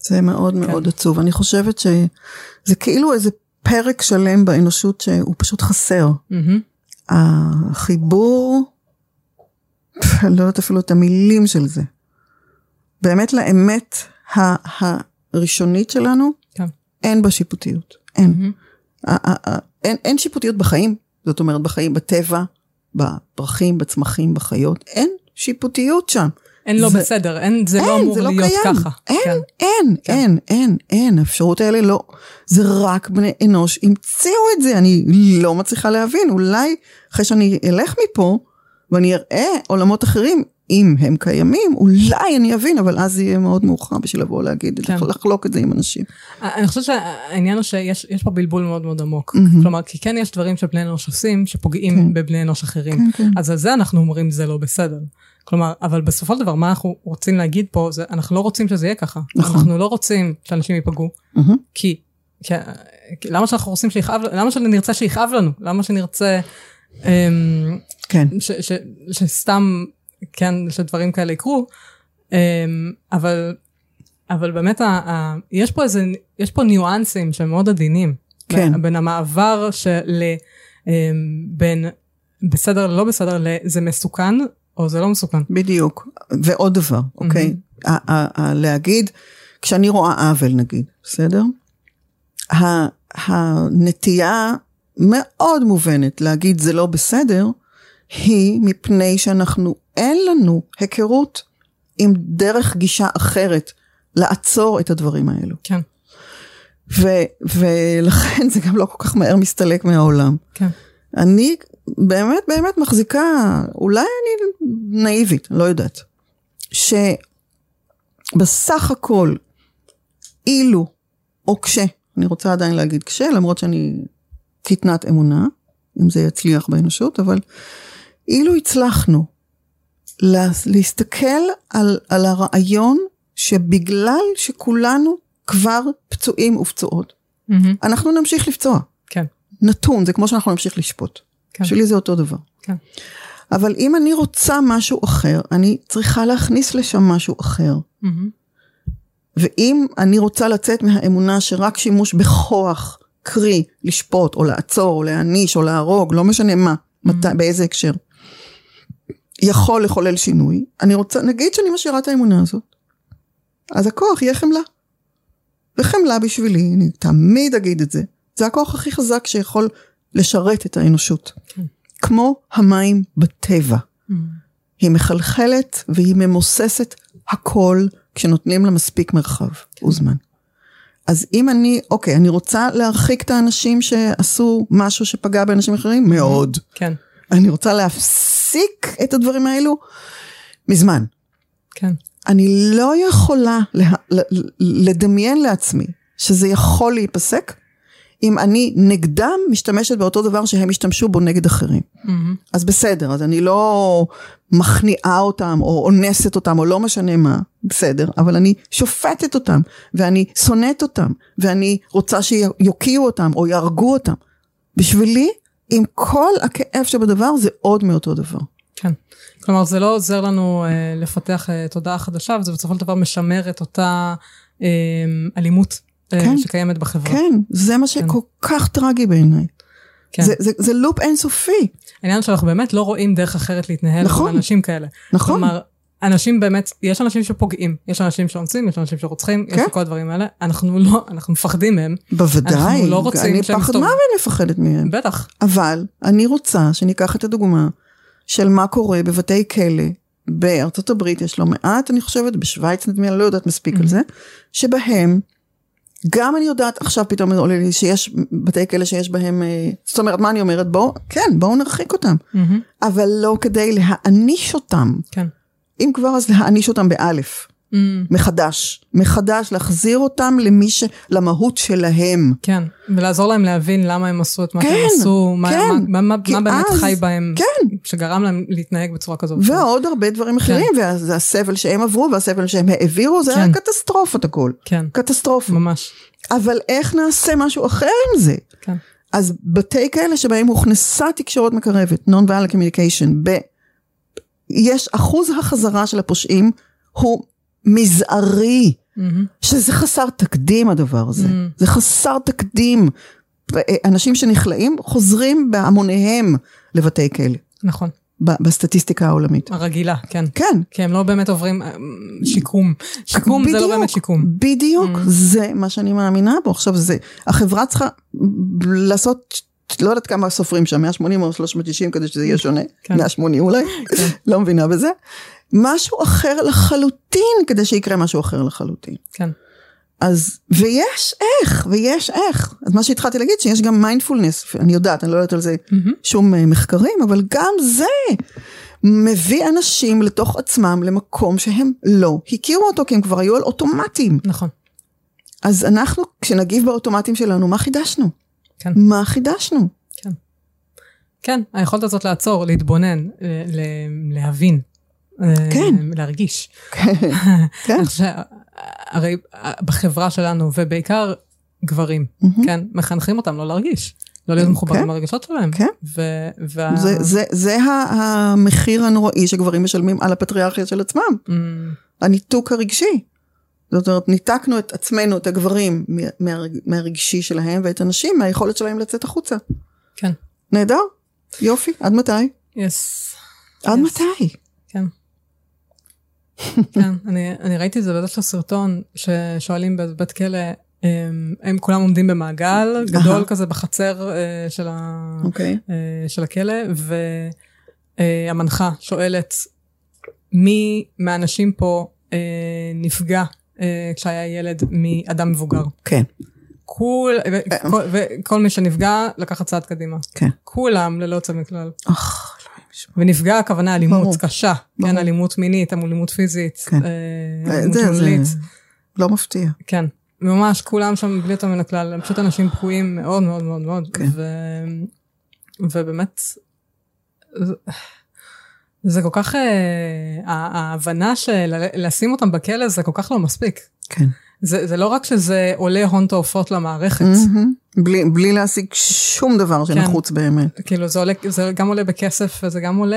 זה מאוד כן. מאוד עצוב. אני חושבת שזה כאילו איזה פרק שלם באנושות שהוא פשוט חסר. Mm-hmm. החיבור, אני לא יודעת אפילו את המילים של זה. באמת לאמת הראשונית שלנו, כן. אין בה שיפוטיות. אין. Mm-hmm. אין, אין שיפוטיות בחיים. זאת אומרת, בחיים, בטבע, בפרחים, בצמחים, בחיות, אין שיפוטיות שם. אין לא בסדר, אין, זה לא אין, לא אמור זה לא להיות קיים. ככה. אין, כן. אין, כן. אין, אין, אין, האפשרות האלה לא. זה רק בני אנוש המציאו את זה, אני לא מצליחה להבין, אולי אחרי שאני אלך מפה, ואני אראה עולמות אחרים, אם הם קיימים, אולי אני אבין, אבל אז יהיה מאוד מאוחר בשביל לבוא להגיד, כן. לחלוק את זה עם אנשים. אני חושבת שהעניין הוא שיש פה בלבול מאוד מאוד עמוק. Mm-hmm. כלומר, כי כן יש דברים שבני אנוש עושים, שפוגעים כן. בבני אנוש אחרים. כן, כן. אז על זה אנחנו אומרים זה לא בסדר. כלומר, אבל בסופו של דבר, מה אנחנו רוצים להגיד פה, זה אנחנו לא רוצים שזה יהיה ככה. נכון. אנחנו לא רוצים שאנשים ייפגעו, mm-hmm. כי, כי, כי למה שאנחנו רוצים שיכאב, למה שנרצה שיכאב לנו? למה שנרצה... אמ, כן. ש, ש, שסתם, כן, שדברים כאלה יקרו, אמ, אבל, אבל באמת, ה, ה, יש פה איזה, יש פה ניואנסים שהם מאוד עדינים. כן. בין המעבר של, אמ, בין בסדר ללא בסדר, זה מסוכן או זה לא מסוכן. בדיוק. ועוד דבר, אוקיי? להגיד, כשאני רואה עוול נגיד, בסדר? הנטייה מאוד מובנת להגיד זה לא בסדר, היא מפני שאנחנו, אין לנו היכרות עם דרך גישה אחרת לעצור את הדברים האלו. כן. ו- ולכן זה גם לא כל כך מהר מסתלק מהעולם. כן. אני באמת באמת מחזיקה, אולי אני נאיבית, לא יודעת, שבסך הכל, אילו או כש, אני רוצה עדיין להגיד כש, למרות שאני קטנת אמונה, אם זה יצליח באנושות, אבל אילו הצלחנו להסתכל על, על הרעיון שבגלל שכולנו כבר פצועים ופצועות, mm-hmm. אנחנו נמשיך לפצוע. כן. נתון, זה כמו שאנחנו נמשיך לשפוט. כן. שלי זה אותו דבר. כן. אבל אם אני רוצה משהו אחר, אני צריכה להכניס לשם משהו אחר. Mm-hmm. ואם אני רוצה לצאת מהאמונה שרק שימוש בכוח, קרי לשפוט או לעצור או להעניש או להרוג, לא משנה מה, mm-hmm. מת, באיזה הקשר, יכול לחולל שינוי, אני רוצה, נגיד שאני משאירה את האמונה הזאת, אז הכוח יהיה חמלה. וחמלה בשבילי, אני תמיד אגיד את זה, זה הכוח הכי חזק שיכול לשרת את האנושות. כן. כמו המים בטבע. Mm. היא מחלחלת והיא ממוססת הכל כשנותנים לה מספיק מרחב כן. וזמן. אז אם אני, אוקיי, אני רוצה להרחיק את האנשים שעשו משהו שפגע באנשים אחרים? מאוד. כן. אני רוצה להפסיק את הדברים האלו? מזמן. כן. אני לא יכולה לה, לדמיין לעצמי שזה יכול להיפסק אם אני נגדם משתמשת באותו דבר שהם השתמשו בו נגד אחרים. Mm-hmm. אז בסדר, אז אני לא מכניעה אותם או אונסת אותם או לא משנה מה, בסדר, אבל אני שופטת אותם ואני שונאת אותם ואני רוצה שיוקיעו אותם או יהרגו אותם. בשבילי, עם כל הכאב שבדבר זה עוד מאותו דבר. כן. כלומר זה לא עוזר לנו אה, לפתח אה, תודעה חדשה וזה בסופו של דבר משמר את אותה אה, אלימות אה, כן, שקיימת בחברה. כן, זה מה שכל כן. כך טרגי בעיניי. כן. זה, זה, זה לופ אינסופי. העניין שאנחנו באמת לא רואים דרך אחרת להתנהל נכון, עם אנשים כאלה. נכון. כלומר, אנשים באמת, יש אנשים שפוגעים, יש אנשים שאונסים, יש אנשים שרוצחים, כן. יש כל הדברים האלה, אנחנו לא, אנחנו מפחדים מהם. בוודאי, אנחנו לא רוצים אני פחד מה אני מפחדת מהם. בטח. אבל אני רוצה שניקח את הדוגמה של מה קורה בבתי כלא, בארצות הברית יש לא מעט, אני חושבת, בשוויץ נדמה, אני לא יודעת מספיק mm-hmm. על זה, שבהם גם אני יודעת עכשיו פתאום עולה לי שיש בתי כלא שיש בהם, אה, זאת אומרת מה אני אומרת בואו, כן בואו נרחיק אותם, mm-hmm. אבל לא כדי להעניש אותם, כן. אם כבר אז להעניש אותם באלף, mm. מחדש, מחדש להחזיר אותם למי ש... למהות שלהם. כן, ולעזור להם להבין למה הם עשו את מה כן, שהם עשו, מה, כן, מה, מה, מה באמת אז, חי בהם, כן. שגרם להם להתנהג בצורה כזאת. ועוד הרבה דברים אחרים, כן. והסבל שהם עברו והסבל שהם העבירו, זה כן. היה קטסטרופות הכל. כן. קטסטרופה. ממש. אבל איך נעשה משהו אחר עם זה? כן. אז בתי כאלה שבהם הוכנסה תקשורת מקרבת, non-violent communication, ב... יש אחוז החזרה של הפושעים הוא מזערי, mm-hmm. שזה חסר תקדים הדבר הזה, mm-hmm. זה חסר תקדים. אנשים שנכלאים חוזרים בהמוניהם לבתי כלא. נכון. בסטטיסטיקה העולמית. הרגילה, כן. כן. כי הם לא באמת עוברים אה, שיקום. שיקום בדיוק, זה לא באמת שיקום. בדיוק, mm. זה מה שאני מאמינה בו. עכשיו זה, החברה צריכה לעשות, לא יודעת כמה סופרים שם, 180 או 390 כדי שזה יהיה שונה, כן. 180 אולי, כן. לא מבינה בזה. משהו אחר לחלוטין כדי שיקרה משהו אחר לחלוטין. כן. אז, ויש איך, ויש איך. אז מה שהתחלתי להגיד, שיש גם מיינדפולנס, אני יודעת, אני לא יודעת על זה mm-hmm. שום uh, מחקרים, אבל גם זה מביא אנשים לתוך עצמם למקום שהם לא הכירו אותו, כי הם כבר היו על אוטומטים. נכון. אז אנחנו, כשנגיב באוטומטים שלנו, מה חידשנו? כן. מה חידשנו? כן. כן, היכולת הזאת לעצור, להתבונן, להבין. כן. להרגיש. כן. כן. הרי בחברה שלנו, ובעיקר גברים, כן, מחנכים אותם לא להרגיש. לא להיות מחוברים כן. לרגשות שלהם. כן. ו- וה... זה, זה, זה המחיר הנוראי שגברים משלמים על הפטריארכיה של עצמם. Mm. הניתוק הרגשי. זאת אומרת, ניתקנו את עצמנו, את הגברים, מהרג, מהרגשי שלהם, ואת הנשים מהיכולת שלהם לצאת החוצה. כן. נהדר, יופי, עד מתי? יס. Yes. עד yes. מתי? כן. כן, אני, אני ראיתי את זה באיזשהו סרטון ששואלים בבית כלא, הם, הם כולם עומדים במעגל גדול כזה בחצר uh, של, ה, okay. אוקיי. uh, של הכלא, והמנחה uh, שואלת, מי מהאנשים פה uh, נפגע כשהיה ילד מאדם מבוגר? כן. כול, וכל, וכל מי שנפגע לקחת צעד קדימה. כן. כולם ללא יוצא מכלל. אך, ונפגע הכוונה אלימות ברור. קשה, ברור. כן, אלימות מינית, אלימות פיזית, כן. אלימות מילולית. לא מפתיע. כן. ממש כולם שם בלי יותר מן הכלל, הם פשוט אנשים פגועים מאוד מאוד מאוד מאוד. כן. ו... ובאמת, זה, זה כל כך, אה, ההבנה של לשים אותם בכלא זה כל כך לא מספיק. כן. זה, זה לא רק שזה עולה הון תועפות למערכת. Mm-hmm. בלי, בלי להשיג שום דבר שנחוץ כן. באמת. כאילו זה, עולה, זה גם עולה בכסף וזה גם עולה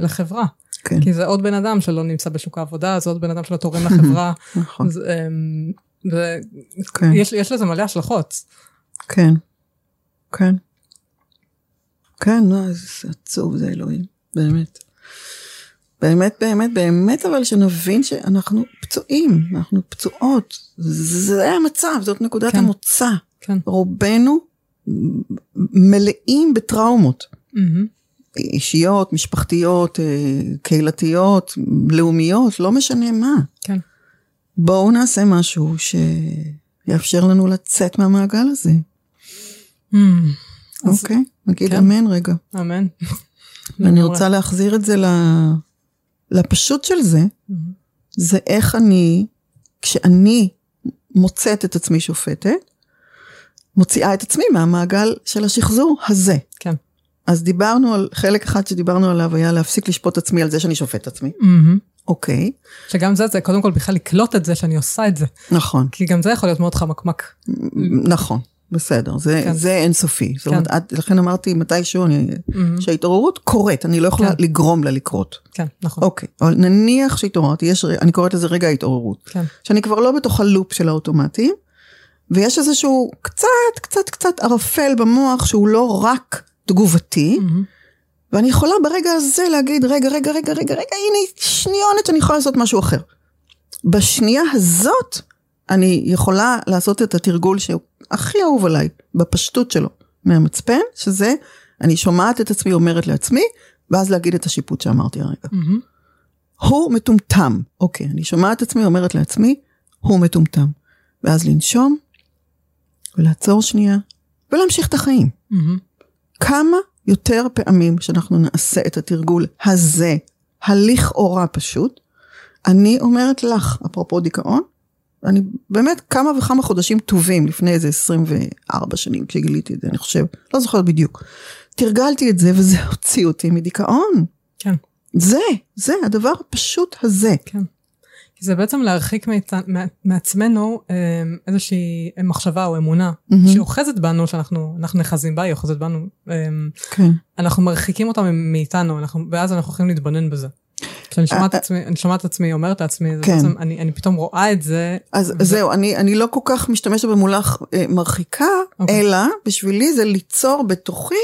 לחברה. כן. כי זה עוד בן אדם שלא נמצא בשוק העבודה, זה עוד בן אדם שלא תורם לחברה. נכון. זה, אמ, כן. יש, יש לזה מלא השלכות. כן, כן. כן, לא, זה עצוב, זה אלוהים, באמת. באמת, באמת, באמת, אבל שנבין שאנחנו פצועים, אנחנו פצועות. זה המצב, זאת נקודת כן. המוצא. כן. רובנו מלאים בטראומות. Mm-hmm. אישיות, משפחתיות, אה, קהילתיות, לאומיות, לא משנה מה. כן. בואו נעשה משהו שיאפשר לנו לצאת מהמעגל הזה. Hmm. אוקיי, נגיד כן. אמן רגע. אמן. אני רוצה להחזיר את זה לפשוט של זה, mm-hmm. זה איך אני, כשאני מוצאת את עצמי שופטת, מוציאה את עצמי מהמעגל של השחזור הזה. כן. אז דיברנו על, חלק אחד שדיברנו עליו היה להפסיק לשפוט עצמי על זה שאני שופט עצמי. Mm-hmm. אוקיי. שגם זה, זה קודם כל בכלל לקלוט את זה שאני עושה את זה. נכון. כי גם זה יכול להיות מאוד חמקמק. נכון, בסדר, זה, כן. זה אינסופי. כן. זאת אומרת, את, לכן אמרתי מתישהו אני, mm-hmm. שההתעוררות קורית, אני לא יכולה כן. לגרום לה לקרות. כן, נכון. אוקיי, אבל נניח שהתעוררתי, יש, אני קוראת לזה רגע ההתעוררות. כן. שאני כבר לא בתוך הלופ של האוטומטים, ויש איזשהו קצת, קצת, קצת ערפל במוח שהוא לא רק תגובתי, mm-hmm. ואני יכולה ברגע הזה להגיד, רגע, רגע, רגע, רגע, רגע, הנה שניונת שאני יכולה לעשות משהו אחר. בשנייה הזאת, אני יכולה לעשות את התרגול שהוא הכי אהוב עליי, בפשטות שלו, מהמצפן, שזה, אני שומעת את עצמי אומרת לעצמי, ואז להגיד את השיפוט שאמרתי הרגע. Mm-hmm. הוא מטומטם. אוקיי, אני שומעת את עצמי אומרת לעצמי, הוא מטומטם. ואז לנשום, ולעצור שנייה, ולהמשיך את החיים. Mm-hmm. כמה יותר פעמים שאנחנו נעשה את התרגול הזה, הלכאורה פשוט, אני אומרת לך, אפרופו דיכאון, אני באמת כמה וכמה חודשים טובים לפני איזה 24 שנים כשגיליתי את זה, אני חושב, לא זוכרת בדיוק. תרגלתי את זה וזה הוציא אותי מדיכאון. כן. זה, זה, הדבר הפשוט הזה. כן. כי זה בעצם להרחיק מעצ... מעצמנו אמ, איזושהי מחשבה או אמונה mm-hmm. שאוחזת בנו, שאנחנו נחזים בה, היא אוחזת בנו. אמ, כן. אנחנו מרחיקים אותה מאיתנו, אנחנו, ואז אנחנו יכולים להתבונן בזה. כשאני שומעת אה, עצמי, אני שומעת עצמי, אומרת לעצמי, כן. בעצם, אני, אני פתאום רואה את זה. אז ו... זהו, אני, אני לא כל כך משתמשת במולח אה, מרחיקה, okay. אוקיי. אלא בשבילי זה ליצור בתוכי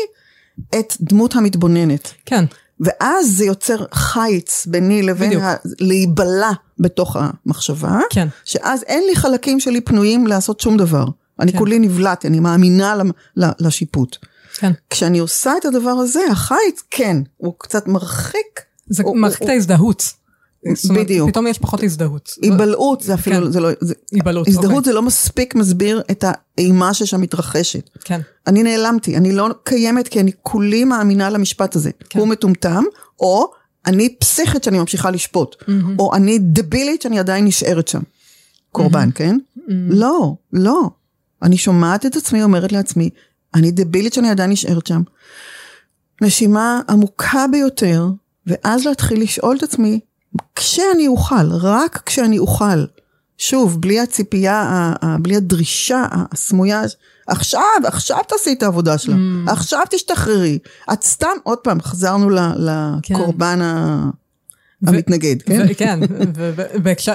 את דמות המתבוננת. כן. ואז זה יוצר חיץ ביני לבין ה... להיבלע בתוך המחשבה, כן. שאז אין לי חלקים שלי פנויים לעשות שום דבר. אני כן. כולי נבלעתי, אני מאמינה לשיפוט. כן. כשאני עושה את הדבר הזה, החיץ, כן, הוא קצת מרחיק. זה מרחיק את ההזדהות. בדיוק. פתאום יש פחות הזדהות. היבלעות זה אפילו, כן. זה לא, זה, היבלעות, הזדהות אוקיי. זה לא מספיק מסביר את האימה ששם מתרחשת. כן. אני נעלמתי, אני לא קיימת כי אני כולי מאמינה למשפט הזה. כן. הוא מטומטם, או אני פסיכית שאני ממשיכה לשפוט, mm-hmm. או אני דבילית שאני עדיין נשארת שם. קורבן, mm-hmm. כן? Mm-hmm. לא, לא. אני שומעת את עצמי אומרת לעצמי, אני דבילית שאני עדיין נשארת שם. נשימה עמוקה ביותר, ואז להתחיל לשאול את עצמי, כשאני אוכל, רק כשאני אוכל, שוב, בלי הציפייה, בלי הדרישה הסמויה, עכשיו, עכשיו תעשי את העבודה שלה, mm. עכשיו תשתחררי. את סתם, עוד פעם, חזרנו. לקורבן כן. המתנגד, כן? כן, ובהקשר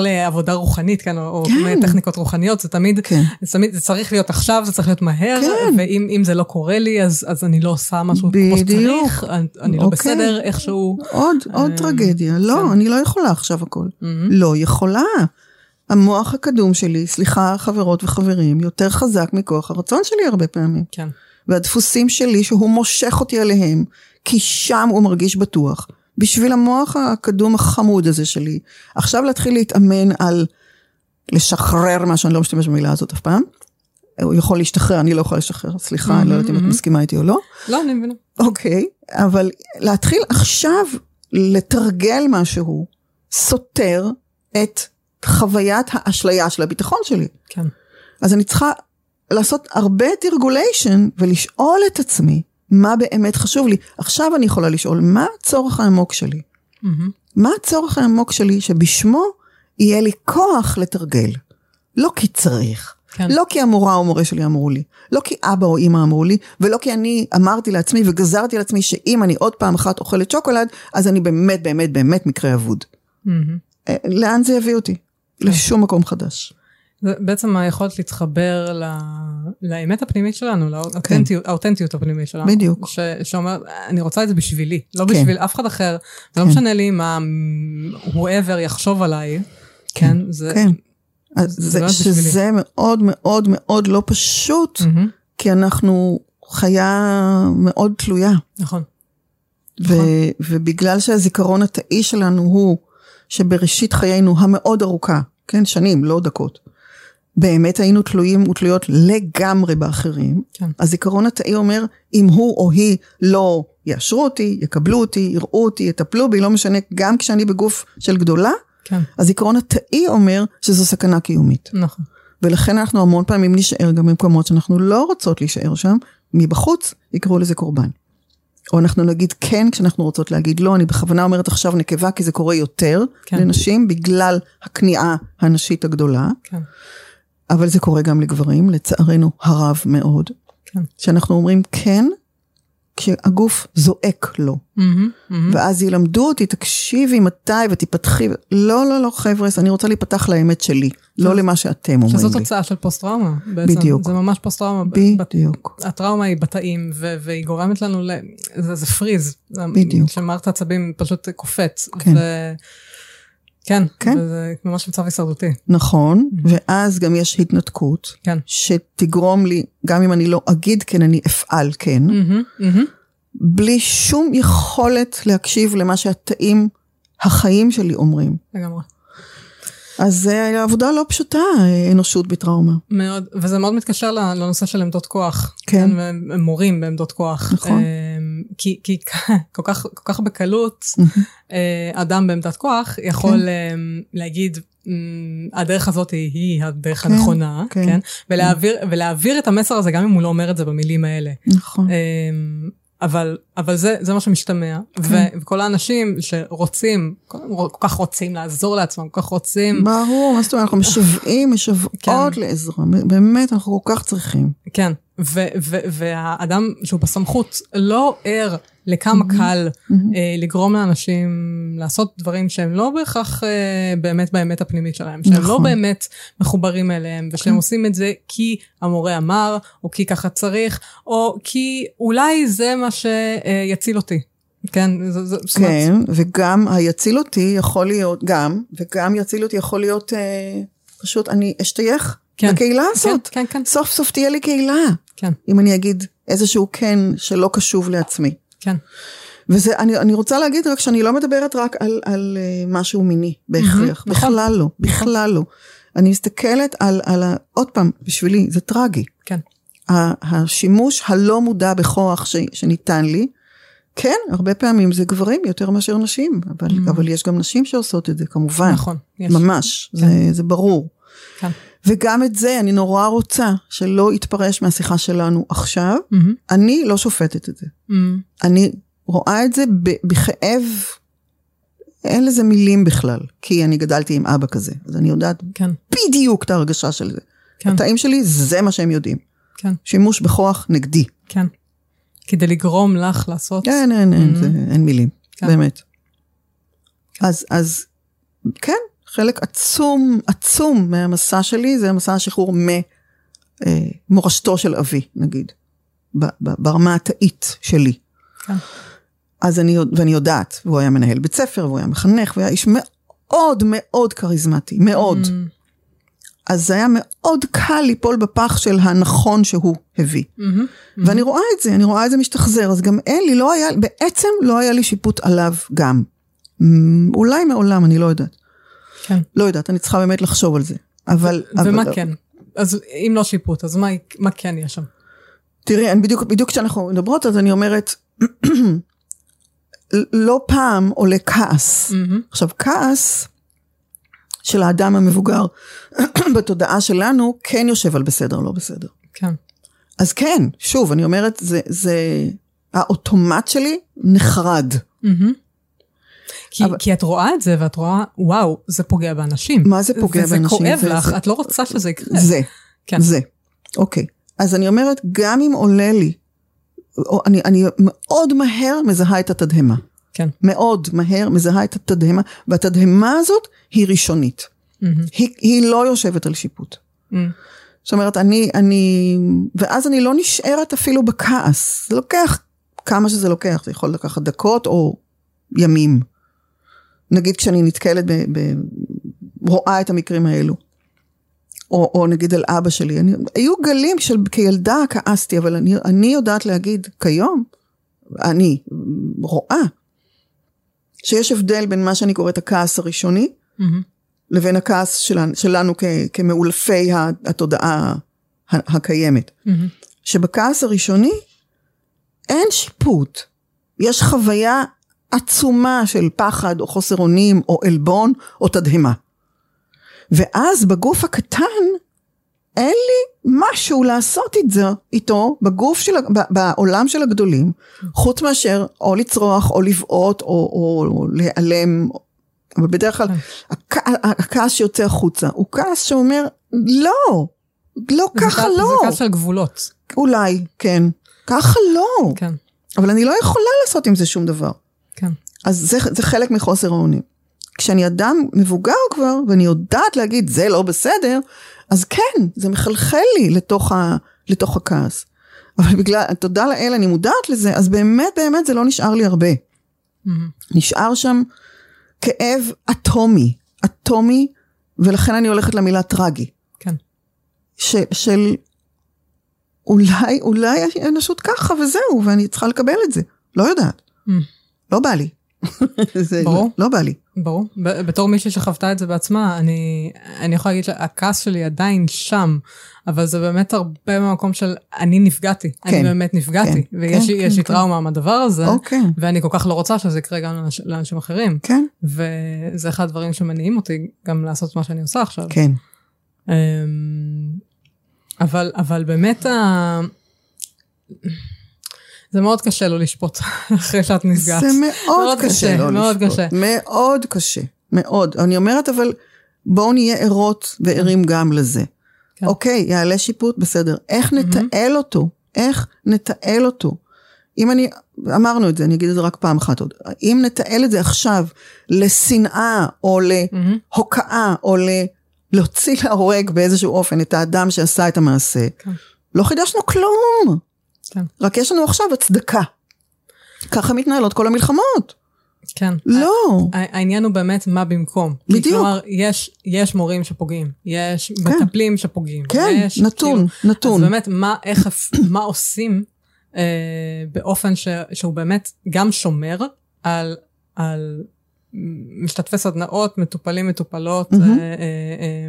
לעבודה רוחנית, כן, או כן. טכניקות רוחניות, זה תמיד, כן. זה תמיד, זה צריך להיות עכשיו, זה צריך להיות מהר, כן. ואם זה לא קורה לי, אז, אז אני לא עושה משהו כמו שצריך, אני, אני לא אוקיי. בסדר איכשהו. עוד, עוד אה, טרגדיה, לא, כן. אני לא יכולה עכשיו הכל. לא יכולה. המוח הקדום שלי, סליחה חברות וחברים, יותר חזק מכוח הרצון שלי הרבה פעמים. כן. והדפוסים שלי שהוא מושך אותי אליהם, כי שם הוא מרגיש בטוח. בשביל המוח הקדום החמוד הזה שלי, עכשיו להתחיל להתאמן על לשחרר משהו, אני לא משתמש במילה הזאת אף פעם. הוא יכול להשתחרר, אני לא יכולה לשחרר, סליחה, אני לא יודעת אם את מסכימה איתי או לא. לא, אני מבינה. אוקיי, אבל להתחיל עכשיו לתרגל משהו סותר את חוויית האשליה של הביטחון שלי. כן. אז אני צריכה לעשות הרבה תרגוליישן ולשאול את עצמי, מה באמת חשוב לי. עכשיו אני יכולה לשאול, מה הצורך העמוק שלי? Mm-hmm. מה הצורך העמוק שלי שבשמו יהיה לי כוח לתרגל? לא כי צריך. כן. לא כי המורה או מורה שלי אמרו לי, לא כי אבא או אמא אמרו לי, ולא כי אני אמרתי לעצמי וגזרתי על עצמי שאם אני עוד פעם אחת אוכלת שוקולד, אז אני באמת באמת באמת מקרה אבוד. Mm-hmm. לאן זה יביא אותי? כן. לשום מקום חדש. זה בעצם היכולת להתחבר ל... לאמת הפנימית שלנו, לאותנטיות כן. הפנימית שלנו. בדיוק. ש... שאומר, אני רוצה את זה בשבילי, לא כן. בשביל אף אחד אחר, זה לא כן. משנה לי מה whoever יחשוב עליי, כן, כן זה... כן. אז זה, זה שזה מאוד מאוד מאוד לא פשוט, mm-hmm. כי אנחנו חיה מאוד תלויה. נכון. ו- נכון. ובגלל שהזיכרון התאי שלנו הוא שבראשית חיינו המאוד ארוכה, כן, שנים, לא דקות, באמת היינו תלויים ותלויות לגמרי באחרים, כן. הזיכרון התאי אומר, אם הוא או היא לא יאשרו אותי, יקבלו אותי, יראו אותי, יטפלו בי, לא משנה, גם כשאני בגוף של גדולה, כן. הזיכרון התאי אומר שזו סכנה קיומית. נכון. ולכן אנחנו המון פעמים נשאר גם במקומות שאנחנו לא רוצות להישאר שם, מבחוץ יקראו לזה קורבן. או אנחנו נגיד כן כשאנחנו רוצות להגיד לא, אני בכוונה אומרת עכשיו נקבה כי זה קורה יותר כן. לנשים בגלל הכניעה הנשית הגדולה. כן. אבל זה קורה גם לגברים, לצערנו הרב מאוד. כן. שאנחנו אומרים כן, כשהגוף זועק לו. Mm-hmm, mm-hmm. ואז ילמדו אותי, תקשיבי מתי ותיפתחי. לא, לא, לא, חבר'ה, אני רוצה להיפתח לאמת שלי, לא למה שאתם אומרים לי. שזו תוצאה של פוסט-טראומה בעצם. בדיוק. זה ממש פוסט-טראומה. בדיוק. הטראומה היא בתאים, והיא גורמת לנו, ל... זה, זה פריז. בדיוק. שמערכת העצבים פשוט קופץ. כן. ו... כן, כן, זה ממש מצב הישרדותי. נכון, mm-hmm. ואז גם יש התנתקות, כן. שתגרום לי, גם אם אני לא אגיד כן, אני אפעל כן, mm-hmm, mm-hmm. בלי שום יכולת להקשיב למה שהתאים החיים שלי אומרים. לגמרי. אז זה עבודה לא פשוטה, אנושות בטראומה. מאוד, וזה מאוד מתקשר לנושא של עמדות כוח. כן. כן מורים בעמדות כוח. נכון. אמ, כי, כי כל, כך, כל כך בקלות, אה, אדם בעמדת כוח יכול כן. אמ, להגיד, אמ, הדרך הזאת היא הדרך כן, הנכונה, כן? כן? ולהעביר, ולהעביר את המסר הזה גם אם הוא לא אומר את זה במילים האלה. נכון. אבל, אבל זה, זה מה שמשתמע, כן. וכל האנשים שרוצים, כל כך רוצים לעזור לעצמם, כל כך רוצים... ברור, מה זאת אומרת, אנחנו משוועים, משוועות כן. לעזרה, באמת, אנחנו כל כך צריכים. כן, ו- ו- והאדם שהוא בסמכות לא ער לכמה mm-hmm. קל mm-hmm. אה, לגרום לאנשים לעשות דברים שהם לא בהכרח אה, באמת באמת הפנימית שלהם, שהם לא נכון. לא באמת מחוברים אליהם, ושהם כן. עושים את זה כי המורה אמר, או כי ככה צריך, או כי אולי זה מה שיציל אותי. כן, זה, זה, כן, זאת... וגם היציל אותי יכול להיות, גם, וגם יציל אותי יכול להיות אה, פשוט אני אשתייך כן. לקהילה כן, הזאת. כן, כן, כן. סוף סוף תהיה לי קהילה. כן. אם אני אגיד איזשהו כן שלא קשוב לעצמי. כן. וזה, אני, אני רוצה להגיד רק שאני לא מדברת רק על, על uh, משהו מיני בהכרח, mm-hmm, בכלל נכון. לא, בכלל לא. אני מסתכלת על, על ה... עוד פעם, בשבילי זה טרגי. כן. השימוש הלא מודע בכוח ש, שניתן לי, כן, הרבה פעמים זה גברים יותר מאשר נשים, אבל, mm. אבל יש גם נשים שעושות את זה, כמובן. נכון, יש. ממש, כן. זה, זה ברור. כן. וגם את זה אני נורא רוצה שלא יתפרש מהשיחה שלנו עכשיו. Mm-hmm. אני לא שופטת את זה. Mm-hmm. אני רואה את זה בכאב, אין לזה מילים בכלל, כי אני גדלתי עם אבא כזה, אז אני יודעת כן. בדיוק את ההרגשה של זה. כן. התאים שלי, זה מה שהם יודעים. כן. שימוש בכוח נגדי. כן. כדי לגרום לך לעשות... אין, אין, אין, mm-hmm. זה, אין מילים, כן. באמת. כן. אז, אז כן, חלק עצום, עצום מהמסע שלי זה המסע השחרור ממורשתו אה, של אבי, נגיד, ברמה התאית שלי. כן. אז אני, ואני יודעת, והוא היה מנהל בית ספר, והוא היה מחנך, והוא היה איש מאוד מאוד כריזמטי, מאוד. Mm. אז זה היה מאוד קל ליפול בפח של הנכון שהוא הביא. Mm-hmm, mm-hmm. ואני רואה את זה, אני רואה את זה משתחזר, אז גם אין לי, לא היה, בעצם לא היה לי שיפוט עליו גם. אולי מעולם, אני לא יודעת. כן. לא יודעת, אני צריכה באמת לחשוב על זה. אבל... ומה אבל, כן? אז אם לא שיפוט, אז מה, מה כן יש שם? תראי, בדיוק, בדיוק כשאנחנו מדברות, אז אני אומרת, לא פעם עולה כעס. Mm-hmm. עכשיו, כעס של האדם המבוגר בתודעה שלנו כן יושב על בסדר, לא בסדר. כן. אז כן, שוב, אני אומרת, זה, זה האוטומט שלי נחרד. Mm-hmm. כי, אבל... כי את רואה את זה ואת רואה, וואו, זה פוגע באנשים. מה זה פוגע וזה באנשים? וזה כואב לך, זה... את לא רוצה שזה יקרה. זה, כן. זה. אוקיי. אז אני אומרת, גם אם עולה לי, אני, אני מאוד מהר מזהה את התדהמה. כן. מאוד מהר מזהה את התדהמה, והתדהמה הזאת היא ראשונית. Mm-hmm. היא, היא לא יושבת על שיפוט. Mm-hmm. זאת אומרת, אני, אני, ואז אני לא נשארת אפילו בכעס. זה לוקח כמה שזה לוקח, זה יכול לקחת דקות או ימים. נגיד כשאני נתקלת, ב, ב, רואה את המקרים האלו. או, או נגיד על אבא שלי. אני, היו גלים של כילדה כעסתי, אבל אני, אני יודעת להגיד כיום, אני רואה שיש הבדל בין מה שאני קוראת הכעס הראשוני, mm-hmm. לבין הכעס שלנו, שלנו כ, כמאולפי התודעה הקיימת. Mm-hmm. שבכעס הראשוני אין שיפוט, יש חוויה עצומה של פחד או חוסר אונים או עלבון או תדהמה. ואז בגוף הקטן אין לי משהו לעשות את זה איתו בגוף של, בעולם של הגדולים, חוץ מאשר או לצרוח או לבעוט או, או, או להיעלם, אבל בדרך כלל כן. הכעס שיוצא החוצה הוא כעס שאומר לא, לא ככה לא. זה כעס של גבולות. אולי, כן. ככה לא. כן. אבל אני לא יכולה לעשות עם זה שום דבר. אז זה, זה חלק מחוסר האונים. כשאני אדם מבוגר כבר, ואני יודעת להגיד זה לא בסדר, אז כן, זה מחלחל לי לתוך, ה, לתוך הכעס. אבל בגלל, תודה לאל, אני מודעת לזה, אז באמת באמת זה לא נשאר לי הרבה. Mm-hmm. נשאר שם כאב אטומי, אטומי, ולכן אני הולכת למילה טרגי. כן. ש, של אולי, אולי האנושות ככה וזהו, ואני צריכה לקבל את זה. לא יודעת. Mm. לא בא לי. זה ברור. לא, לא בא לי. ברור. בתור מישהי שחוותה את זה בעצמה, אני, אני יכולה להגיד שהכעס שלי עדיין שם, אבל זה באמת הרבה במקום של אני נפגעתי. כן. אני באמת נפגעתי. כן, ויש כן, לי כן, כן. טראומה מהדבר הזה, אוקיי. ואני כל כך לא רוצה שזה יקרה גם לאנש, לאנשים אחרים. כן. וזה אחד הדברים שמניעים אותי גם לעשות מה שאני עושה עכשיו. כן. אמ, אבל, אבל באמת ה... זה מאוד קשה לא לשפוט אחרי שאת נפגעת. זה מאוד, קשה, קשה לא מאוד לשפוט. קשה. מאוד קשה, מאוד. אני אומרת, אבל בואו נהיה ערות וערים גם לזה. כן. אוקיי, יעלה שיפוט, בסדר. איך נתעל אותו? איך נתעל אותו? אם אני, אמרנו את זה, אני אגיד את זה רק פעם אחת עוד. אם נתעל את זה עכשיו לשנאה, או להוקעה, או ל... להוציא להורג באיזשהו אופן את האדם שעשה את המעשה, כן. לא חידשנו כלום. כן. רק יש לנו עכשיו הצדקה. ככה מתנהלות כל המלחמות. כן. לא. העניין הוא באמת מה במקום. בדיוק. כלומר, יש, יש מורים שפוגעים, יש כן. מטפלים שפוגעים. כן, יש, נתון, כאילו, נתון. אז באמת, מה, איך, מה עושים אה, באופן ש, שהוא באמת גם שומר על, על משתתפי סדנאות, מטופלים, מטופלות, mm-hmm. אה, אה, אה,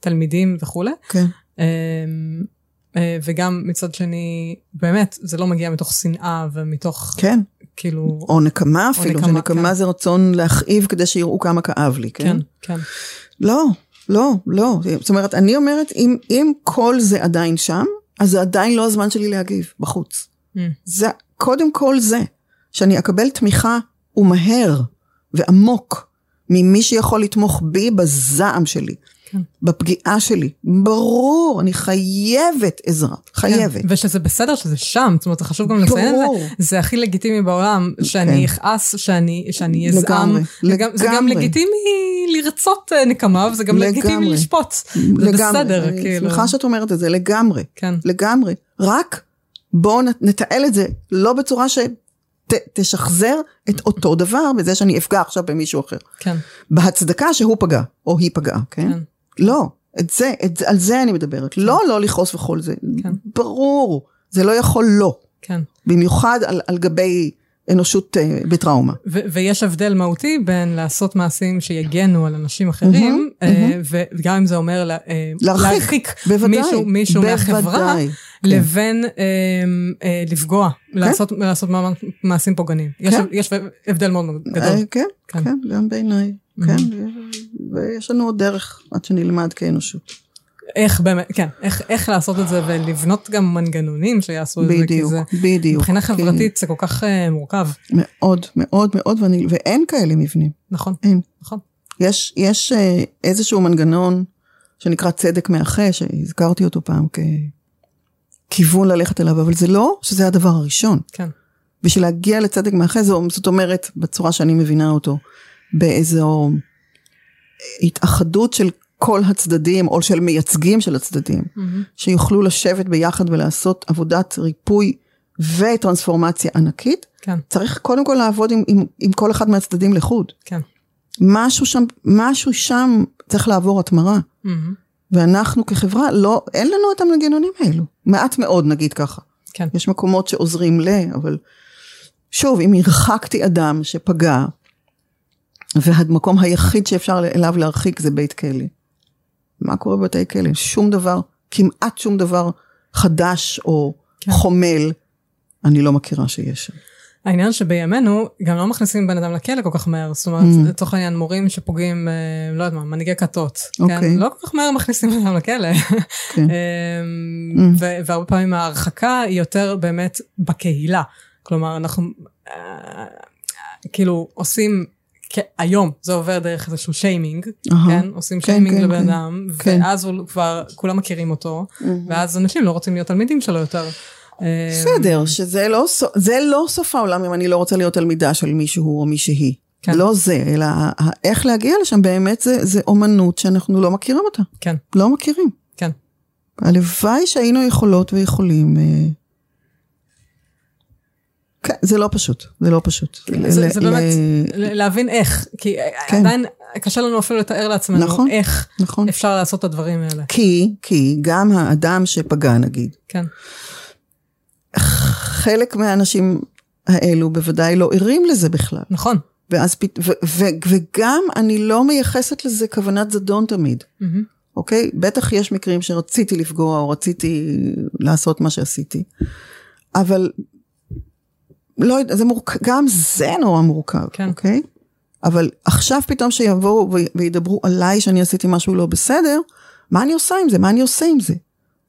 תלמידים וכולי. כן. אה, וגם מצד שני, באמת, זה לא מגיע מתוך שנאה ומתוך כן. כאילו... או נקמה אפילו, נקמה, שנקמה כן. זה רצון להכאיב כדי שיראו כמה כאב לי, כן? כן, כן. לא, לא, לא. זאת אומרת, אני אומרת, אם, אם כל זה עדיין שם, אז זה עדיין לא הזמן שלי להגיב בחוץ. Mm. זה, קודם כל זה, שאני אקבל תמיכה ומהר ועמוק ממי שיכול לתמוך בי בזעם שלי. כן. בפגיעה שלי. ברור, אני חייבת עזרה, חייבת. כן, ושזה בסדר שזה שם, זאת אומרת, זה חשוב גם לציין את זה. זה הכי לגיטימי בעולם, שאני כן. אכעס, שאני, שאני אזעם. לגמרי, לגמרי. זה גם לגיטימי לרצות אה, נקמה, וזה גם לגמרי. לגיטימי לשפוט. זה לגמרי. בסדר, אני כאילו. שמחה שאת אומרת את זה, לגמרי. כן. לגמרי. רק בואו נתעל את זה, לא בצורה ש... ת, תשחזר את אותו דבר בזה שאני אפגע עכשיו במישהו אחר. כן. בהצדקה שהוא פגע, או היא פגעה, כן? כן. לא, את זה, את, על זה אני מדברת. כן. לא לא לכעוס וכל זה. כן. ברור, זה לא יכול לא. כן. במיוחד על, על גבי אנושות uh, בטראומה. ו- ויש הבדל מהותי בין לעשות מעשים שיגנו על אנשים אחרים, mm-hmm, uh, mm-hmm. וגם אם זה אומר לה, uh, להרחיק, להרחיק בוודאי, מישהו, מישהו בוודאי. מהחברה, כן. לבין uh, uh, לפגוע, כן? לעשות, לעשות מעשים פוגעניים. כן? יש, יש הבדל מאוד גדול. Uh, כן, כן, כן, גם בעיניי. כן, ויש לנו עוד דרך עד שנלמד כאנושות. איך באמת, כן, איך, איך לעשות את זה ולבנות גם מנגנונים שיעשו את זה, כי זה, בדיוק. מבחינה חברתית זה כל כך uh, מורכב. מאוד, מאוד, מאוד, ואני, ואין כאלה מבנים. נכון, אין. נכון. יש, יש uh, איזשהו מנגנון שנקרא צדק מאחה, שהזכרתי אותו פעם ככיוון ללכת אליו, אבל זה לא שזה הדבר הראשון. כן. בשביל להגיע לצדק מאחה, זאת אומרת, בצורה שאני מבינה אותו, באיזו התאחדות של כל הצדדים, או של מייצגים של הצדדים, mm-hmm. שיוכלו לשבת ביחד ולעשות עבודת ריפוי וטרנספורמציה ענקית, כן. צריך קודם כל לעבוד עם, עם, עם כל אחד מהצדדים לחוד. כן. משהו שם, משהו שם צריך לעבור התמרה. Mm-hmm. ואנחנו כחברה, לא, אין לנו את המנגנונים האלו. מעט מאוד נגיד ככה. כן. יש מקומות שעוזרים ל, אבל שוב, אם הרחקתי אדם שפגע, והמקום היחיד שאפשר אליו להרחיק זה בית כלא. מה קורה בבתי כלא? שום דבר, כמעט שום דבר חדש או כן. חומל, אני לא מכירה שיש שם. העניין שבימינו גם לא מכניסים בן אדם לכלא כל כך מהר, זאת אומרת, mm. לצורך העניין מורים שפוגעים, אה, לא יודעת מה, מנהיגי כתות, okay. כן? אוקיי. לא כל כך מהר מכניסים בן אדם לכלא. Okay. כן. אמ, mm. והרבה פעמים ההרחקה היא יותר באמת בקהילה. כלומר, אנחנו אה, כאילו עושים היום זה עובר דרך איזשהו שיימינג, uh-huh. כן? עושים כן, שיימינג כן, לבן כן. אדם, כן. ואז הוא כבר, כולם מכירים אותו, uh-huh. ואז אנשים לא רוצים להיות תלמידים שלו יותר. בסדר, שזה לא, זה לא סוף העולם אם אני לא רוצה להיות תלמידה של מישהו או מישהי. כן. לא זה, אלא איך להגיע לשם באמת זה, זה אומנות שאנחנו לא מכירים אותה. כן. לא מכירים. כן. הלוואי שהיינו יכולות ויכולים אה, כן, זה לא פשוט, זה לא פשוט. זה, זה באמת להבין איך, כי כן. עדיין קשה לנו אפילו לתאר לעצמנו נכון, איך נכון. אפשר לעשות את הדברים האלה. כי, כי גם האדם שפגע נגיד, כן. חלק מהאנשים האלו בוודאי לא ערים לזה בכלל. נכון. ואז, ו, ו, וגם אני לא מייחסת לזה כוונת זדון תמיד. Mm-hmm. אוקיי? בטח יש מקרים שרציתי לפגוע או רציתי לעשות מה שעשיתי. אבל לא יודע, זה מורכב, גם זה נורא מורכב, כן. אוקיי? אבל עכשיו פתאום שיבואו וידברו עליי שאני עשיתי משהו לא בסדר, מה אני עושה עם זה? מה אני עושה עם זה?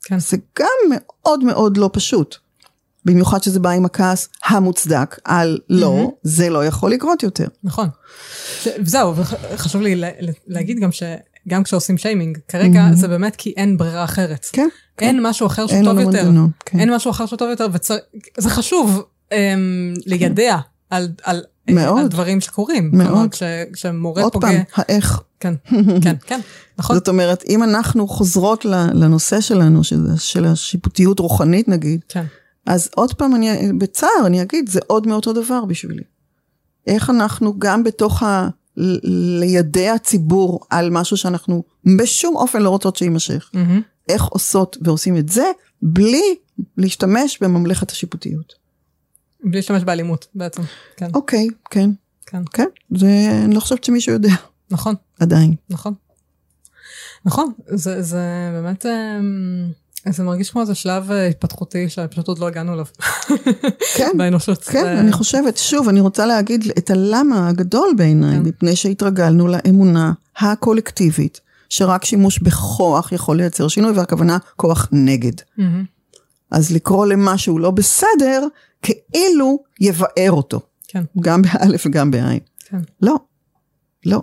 כן. זה גם מאוד מאוד לא פשוט. במיוחד שזה בא עם הכעס המוצדק על לא, mm-hmm. זה לא יכול לקרות יותר. נכון. זהו, וחשוב לי להגיד גם שגם כשעושים שיימינג, כרגע mm-hmm. זה באמת כי אין ברירה אחרת. כן. אין כן. משהו אחר שהוא טוב יותר. מנגנון, כן. אין משהו אחר שהוא טוב יותר, וזה חשוב אמ, לידע על, על, מאוד. על דברים שקורים. מאוד. כשמורה פוגע... עוד פעם, האיך. כן, כן, כן, נכון. זאת אומרת, אם אנחנו חוזרות לנושא שלנו, שזה, של השיפוטיות רוחנית נגיד, כן. אז עוד פעם, אני, בצער אני אגיד, זה עוד מאותו דבר בשבילי. איך אנחנו גם בתוך ה... לידע ציבור על משהו שאנחנו בשום אופן לא רוצות שיימשך. Mm-hmm. איך עושות ועושים את זה בלי להשתמש בממלכת השיפוטיות. בלי להשתמש באלימות בעצם, כן. אוקיי, כן. כן. כן, זה, אני לא חושבת שמישהו יודע. נכון. עדיין. נכון. נכון, זה, זה באמת, אמ, זה מרגיש כמו איזה שלב אה, התפתחותי שפשוט עוד לא הגענו אליו. כן, באנושות. כן, אני חושבת, שוב, אני רוצה להגיד את הלמה הגדול בעיניי, כן. מפני שהתרגלנו לאמונה הקולקטיבית, שרק שימוש בכוח יכול לייצר שינוי, והכוונה כוח נגד. אז לקרוא למשהו לא בסדר, כאילו יבער אותו. כן. גם באלף וגם בעין. כן. לא, לא.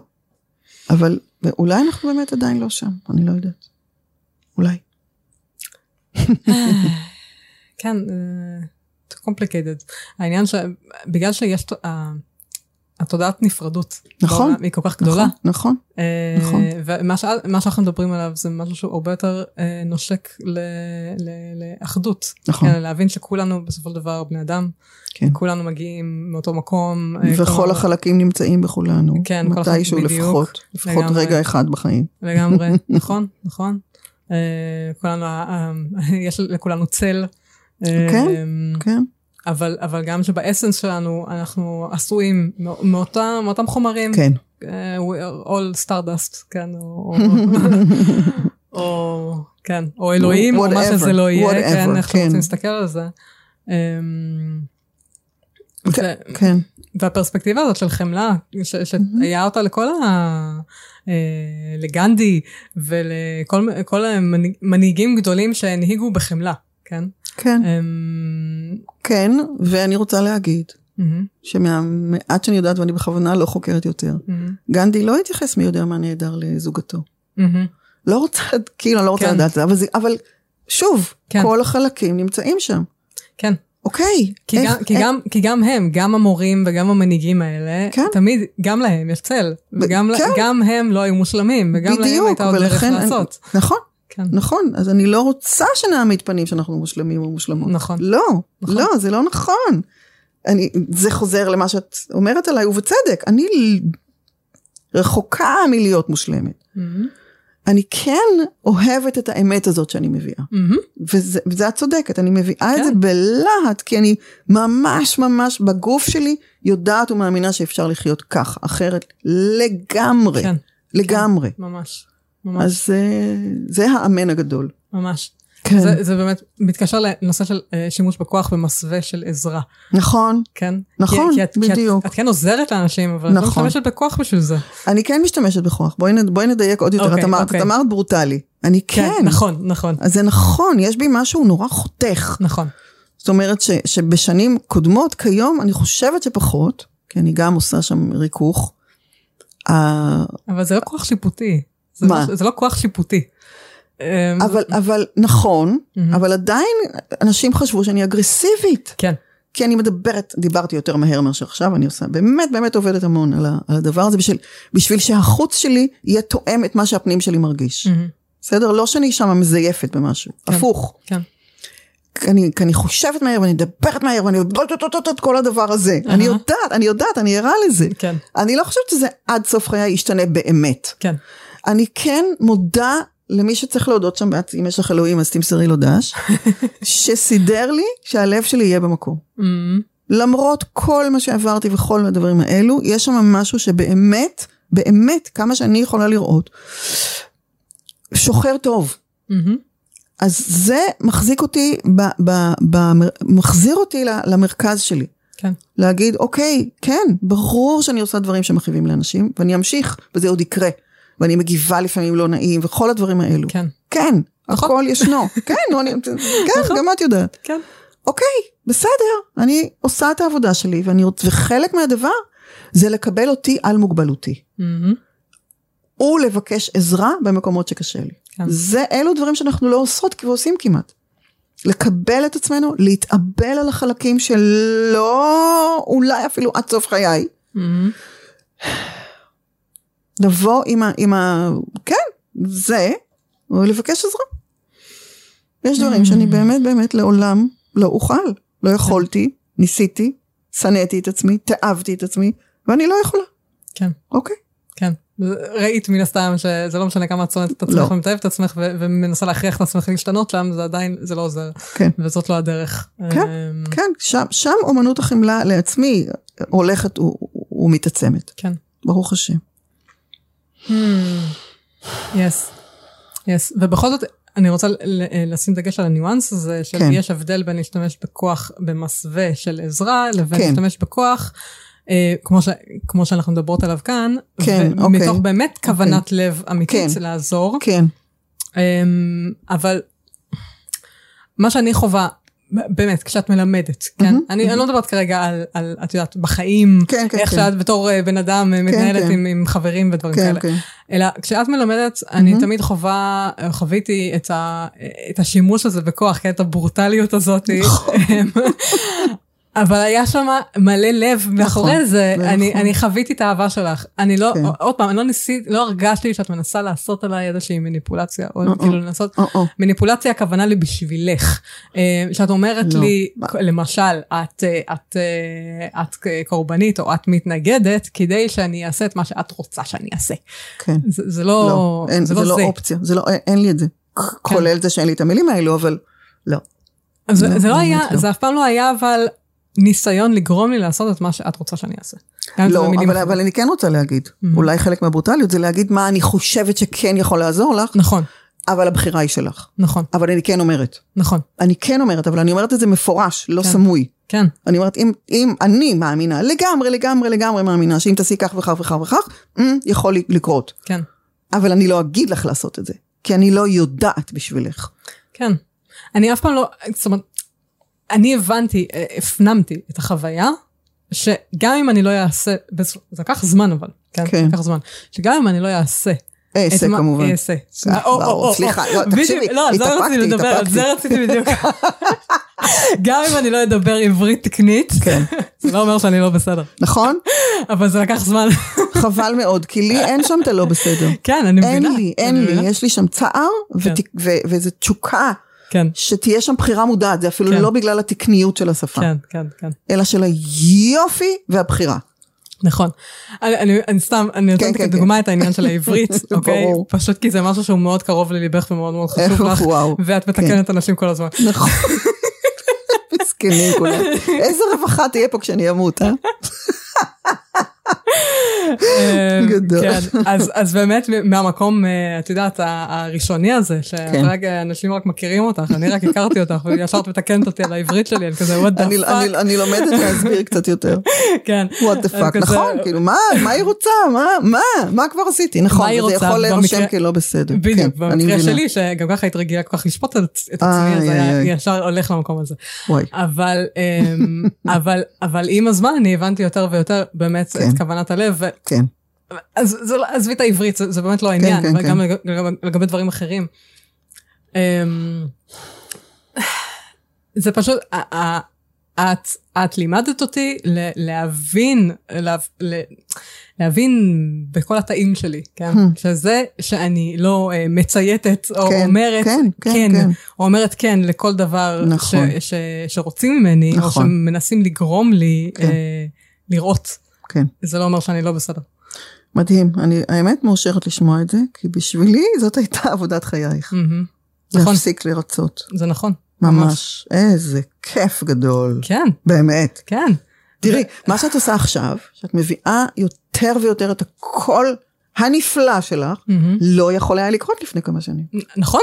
אבל אולי אנחנו באמת עדיין לא שם, אני לא יודעת. אולי. כן, uh, complicated. העניין שבגלל שיש uh, התודעת נפרדות. נכון. היא כל כך גדולה. נכון, uh, נכון. ומה שאנחנו מדברים עליו זה משהו שהוא הרבה יותר uh, נושק ל, ל, לאחדות. נכון. כן, להבין שכולנו בסופו של דבר בני אדם. כן. כולנו מגיעים מאותו מקום. וכל כלומר, החלקים נמצאים בכולנו. כן, כל החלקים בדיוק. מתישהו לפחות. לפחות רגע אחד בחיים. לגמרי, נכון, נכון. אה, כולנו, אה, יש לכולנו צל. כן, אה, כן. אבל, אבל גם שבאסנס שלנו אנחנו עשויים מאותם, מאותם חומרים. כן. Uh, we are all stardust, כן, או, או, כן, או אלוהים, whatever, או מה שזה לא יהיה, whatever, כן, איך כן. רוצים להסתכל על זה. Um, כן, כן. והפרספקטיבה הזאת של חמלה, שהיה אותה לכל ה... אה, לגנדי ולכל המנהיגים גדולים שהנהיגו בחמלה, כן? כן. אמ, כן, ואני רוצה להגיד שמהמעט שאני יודעת, ואני בכוונה לא חוקרת יותר, גנדי לא התייחס מי יודע מה נהדר לזוגתו. לא רוצה, כאילו, אני לא רוצה כן. לדעת את זה, אבל שוב, כן. כל החלקים נמצאים שם. כן. אוקיי. כי, איך, גם, כי, איך... גם, כי גם הם, גם המורים וגם המנהיגים האלה, כן? תמיד, גם להם יש צל. וגם כן. גם הם לא היו מושלמים, וגם בדיוק, להם הייתה עוד דרך לעשות. אני, נכון, כן. נכון. אז אני לא רוצה שנעמיד פנים שאנחנו מושלמים או מושלמות. נכון. לא, נכון. לא, זה לא נכון. אני, זה חוזר למה שאת אומרת עליי, ובצדק. אני רחוקה מלהיות מושלמת. Mm-hmm. אני כן אוהבת את האמת הזאת שאני מביאה. Mm-hmm. וזה, וזה את צודקת, אני מביאה כן. את זה בלהט, כי אני ממש ממש בגוף שלי יודעת ומאמינה שאפשר לחיות כך, אחרת לגמרי. כן. לגמרי. כן, ממש. ממש. אז זה, זה האמן הגדול. ממש. כן. זה, זה באמת מתקשר לנושא של uh, שימוש בכוח במסווה של עזרה. נכון. כן. נכון, כי, כי את, בדיוק. כי את, את כן עוזרת לאנשים, אבל נכון. את לא משתמשת בכוח בשביל זה. אני כן משתמשת בכוח, בואי, בואי נדייק עוד יותר. אוקיי, את, אמרת, אוקיי. את אמרת ברוטלי. אני כן. כן. נכון, נכון. אז זה נכון, יש בי משהו נורא חותך. נכון. זאת אומרת ש, שבשנים קודמות, כיום, אני חושבת שפחות, כי אני גם עושה שם ריכוך. אבל זה לא כוח שיפוטי. זה מה? לא, זה לא כוח שיפוטי. אמ, אבל, אבל נכון, mm-hmm. אבל עדיין אנשים חשבו שאני אגרסיבית. כן. כי אני מדברת, דיברתי יותר מהר מאשר עכשיו, אני עושה, באמת באמת עובדת המון על, על הדבר הזה, בשביל, בשביל שהחוץ שלי יהיה תואם את מה שהפנים שלי מרגיש. Mm-hmm. בסדר? לא שאני שמה מזייפת במשהו, כן, הפוך. כן. אני, כי אני חושבת מהר ואני מדברת מהר ואני את כל הדבר הזה. Uh-huh. אני יודעת, אני יודעת, אני ערה לזה. כן. אני לא חושבת שזה עד סוף חיי ישתנה באמת. כן. אני כן מודה למי שצריך להודות שם, אם יש לך אלוהים אז תמסרי לו דש, שסידר לי שהלב שלי יהיה במקום. Mm-hmm. למרות כל מה שעברתי וכל הדברים האלו, יש שם משהו שבאמת, באמת, כמה שאני יכולה לראות, שוחר טוב. Mm-hmm. אז זה מחזיק אותי, ב, ב, ב, מחזיר אותי למרכז שלי. כן. להגיד, אוקיי, כן, ברור שאני עושה דברים שמכאיבים לאנשים, ואני אמשיך, וזה עוד יקרה. ואני מגיבה לפעמים לא נעים, וכל הדברים האלו. כן. כן, נכון. הכל ישנו. כן, אני, כן, נכון. גם את יודעת. כן. אוקיי, בסדר, אני עושה את העבודה שלי, ואני, וחלק מהדבר זה לקבל אותי על מוגבלותי. Mm-hmm. ולבקש עזרה במקומות שקשה לי. כן. זה, אלו דברים שאנחנו לא עושות ועושים כמעט. לקבל את עצמנו, להתאבל על החלקים שלא, אולי אפילו עד סוף חיי. Mm-hmm. לבוא עם ה... עם ה... כן, זה, או לבקש עזרה. יש דברים שאני mm. באמת באמת לעולם לא אוכל. לא יכולתי, ניסיתי, שנאתי את עצמי, תאבתי את עצמי, ואני לא יכולה. כן. אוקיי. כן. ראית מן הסתם שזה לא משנה כמה את שונאת את עצמך לא. ומתאהבת את עצמך ומנסה להכריח את עצמך להשתנות שם, זה עדיין, זה לא עוזר. כן. וזאת לא הדרך. כן, אמ, כן, שם, שם אומנות החמלה לעצמי הולכת ומתעצמת. כן. ברוך השם. יס. Hmm. יס. ובכל זאת, אני רוצה לשים דגש על הניואנס הזה, שיש כן. הבדל בין להשתמש בכוח במסווה של עזרה, לבין כן. להשתמש בכוח. אה, כמו, ש, כמו שאנחנו מדברות עליו כאן, כן, ומתוך אוקיי. באמת כוונת אוקיי. לב אמיתית כן, לעזור. כן. אמ, אבל מה שאני חווה, באמת, כשאת מלמדת, כן? Mm-hmm, אני, mm-hmm. אני לא מדברת כרגע על, על, את יודעת, בחיים, כן, כן, איך כן. שאת בתור אה, בן אדם כן, מתנהלת כן. עם, עם חברים ודברים כן, כאלה. כן. אלא כשאת מלמדת, mm-hmm. אני תמיד חווה, חוויתי את, ה, את השימוש הזה בכוח, כן? את הברוטליות הזאת. אבל היה שם מלא לב מאחורי נכון, זה, אני, נכון. אני חוויתי את האהבה שלך. אני לא, כן. עוד פעם, אני לא ניסית, לא הרגשתי שאת מנסה לעשות עליי איזושהי מניפולציה, או או כאילו לנסות, או, או. מניפולציה הכוונה לי בשבילך. אה, שאת אומרת לא. לי, למשל, את, אה, את, אה, את, את קורבנית או את מתנגדת, כדי שאני אעשה את מה שאת רוצה שאני אעשה. כן. זה, זה לא, לא, אין, זה, זה לא זה. אופציה, זה לא, אין לי את זה. כן. כולל זה שאין לי את המילים האלו, אבל לא. זה, לא, זה לא היה, לא. זה אף פעם לא היה, אבל ניסיון לגרום לי לעשות את מה שאת רוצה שאני אעשה. לא, אבל, אבל אני כן רוצה להגיד, mm-hmm. אולי חלק מהברוטליות זה להגיד מה אני חושבת שכן יכול לעזור לך. נכון. אבל הבחירה היא שלך. נכון. אבל אני כן אומרת. נכון. אני כן אומרת, אבל אני אומרת את זה מפורש, לא כן. סמוי. כן. אני אומרת, אם, אם אני מאמינה, לגמרי, לגמרי, לגמרי מאמינה, שאם תעשי כך וכך וכך וכך, יכול לקרות. כן. אבל אני לא אגיד לך לעשות את זה, כי אני לא יודעת בשבילך. כן. אני אף פעם לא, זאת אומרת, אני הבנתי, אה, הפנמתי את החוויה, שגם אם אני לא אעשה, זה לקח זמן אבל, כן? כן. לקח זמן, שגם אם אני לא אעשה. אעשה כמובן. אעשה. סליחה, תקשיבי, לא, זה רציתי לדבר, על זה רציתי בדיוק. גם אם אני לא אדבר עברית תקנית, כן. זה לא אומר שאני לא בסדר. נכון. אבל זה לקח זמן. חבל מאוד, כי לי אין שם את הלא בסדר. כן, אני מבינה. אין לי, אין לי, יש לי שם צער, כן. וזו תשוקה. כן. שתהיה שם בחירה מודעת, זה אפילו כן. לא בגלל התקניות של השפה. כן, כן, כן. אלא של היופי והבחירה. נכון. אני, אני, אני סתם, אני נותנת כן, כדוגמה כן, את העניין של העברית, אוקיי? ברור. פשוט כי זה משהו שהוא מאוד קרוב לליבך ומאוד מאוד חשוב לך, וואו. ואת מתקנת כן. אנשים כל הזמן. נכון. מסכנים כולם. איזה רווחה תהיה פה כשאני אמות, אה? אמ, גדול. כן, אז, אז באמת מהמקום, אה, את יודעת, הראשוני הזה, כן. אנשים רק מכירים אותך, אני רק הכרתי אותך, וישר את מתקנת אותי על העברית שלי, אני כזה, what the fuck. אני, אני לומדת להסביר קצת יותר. כן. what the fuck, נכון, כאילו, מה, מה היא רוצה, מה, מה, מה כבר עשיתי, נכון, זה יכול להירשם כלא בסדר. בדיוק, כן, במקרה שלי, שגם ככה היית רגילה כל כך לשפוט את עצמי, אז היה ישר הולך למקום הזה. אבל, אמ, אבל, אבל עם הזמן אני הבנתי יותר ויותר באמת את כוונת הלב. כן. אז לא, עזבי את העברית, זה, זה באמת לא העניין, כן, כן, גם כן. לגבי, לגבי דברים אחרים. אמ, זה פשוט, את, את לימדת אותי להבין, לה, להבין בכל התאים שלי, כן? Hmm. שזה שאני לא uh, מצייתת או כן, אומרת כן, כן, כן, כן, או אומרת כן לכל דבר נכון. ש, ש, שרוצים ממני, נכון. או שמנסים לגרום לי כן. uh, לראות. כן. זה לא אומר שאני לא בסדר. מדהים, אני האמת מאושרת לשמוע את זה, כי בשבילי זאת הייתה עבודת חייך. Mm-hmm. נכון. להפסיק לרצות. זה נכון. ממש. ממש. איזה כיף גדול. כן. באמת. כן. תראי, מה שאת עושה עכשיו, שאת מביאה יותר ויותר את הקול הנפלא שלך, mm-hmm. לא יכול היה לקרות לפני כמה שנים. נכון.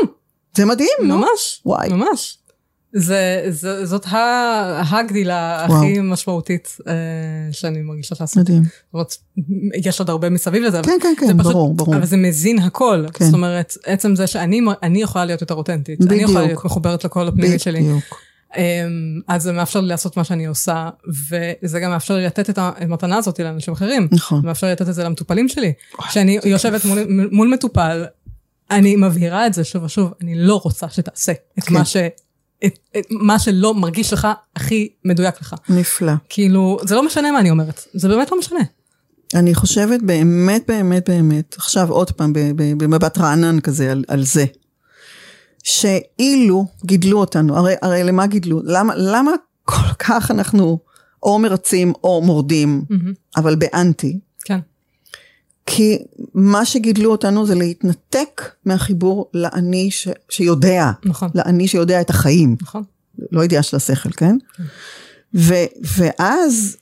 זה מדהים, ממש, נו? וואי. ממש. זה, זה, זאת הגדילה וואו. הכי משמעותית אה, שאני מרגישה לעשות. מדהים. זאת יש עוד הרבה מסביב לזה. כן, כן, כן, פשוט, ברור, ברור. אבל זה מזין הכל. כן. זאת אומרת, עצם זה שאני יכולה להיות יותר אותנטית. בדיוק. אני יכולה להיות מחוברת לכל הפנימית שלי. בדיוק. אמ, אז זה מאפשר לי לעשות מה שאני עושה, וזה גם מאפשר לי לתת את המתנה הזאת לאנשים אחרים. נכון. זה מאפשר לי לתת את זה למטופלים שלי. כשאני יושבת מול, מול מטופל, אני מבהירה את זה שוב ושוב, אני לא רוצה שתעשה את כן. מה ש... את, את מה שלא מרגיש לך הכי מדויק לך. נפלא. כאילו, זה לא משנה מה אני אומרת, זה באמת לא משנה. אני חושבת באמת, באמת, באמת, עכשיו עוד פעם במבט רענן כזה על, על זה, שאילו גידלו אותנו, הרי, הרי למה גידלו? למה, למה כל כך אנחנו או מרצים או מורדים, mm-hmm. אבל באנטי? כן. כי מה שגידלו אותנו זה להתנתק מהחיבור לאני ש... שיודע, נכון. לאני שיודע את החיים. נכון. לא ידיעה של השכל, כן? כן. ו... ואז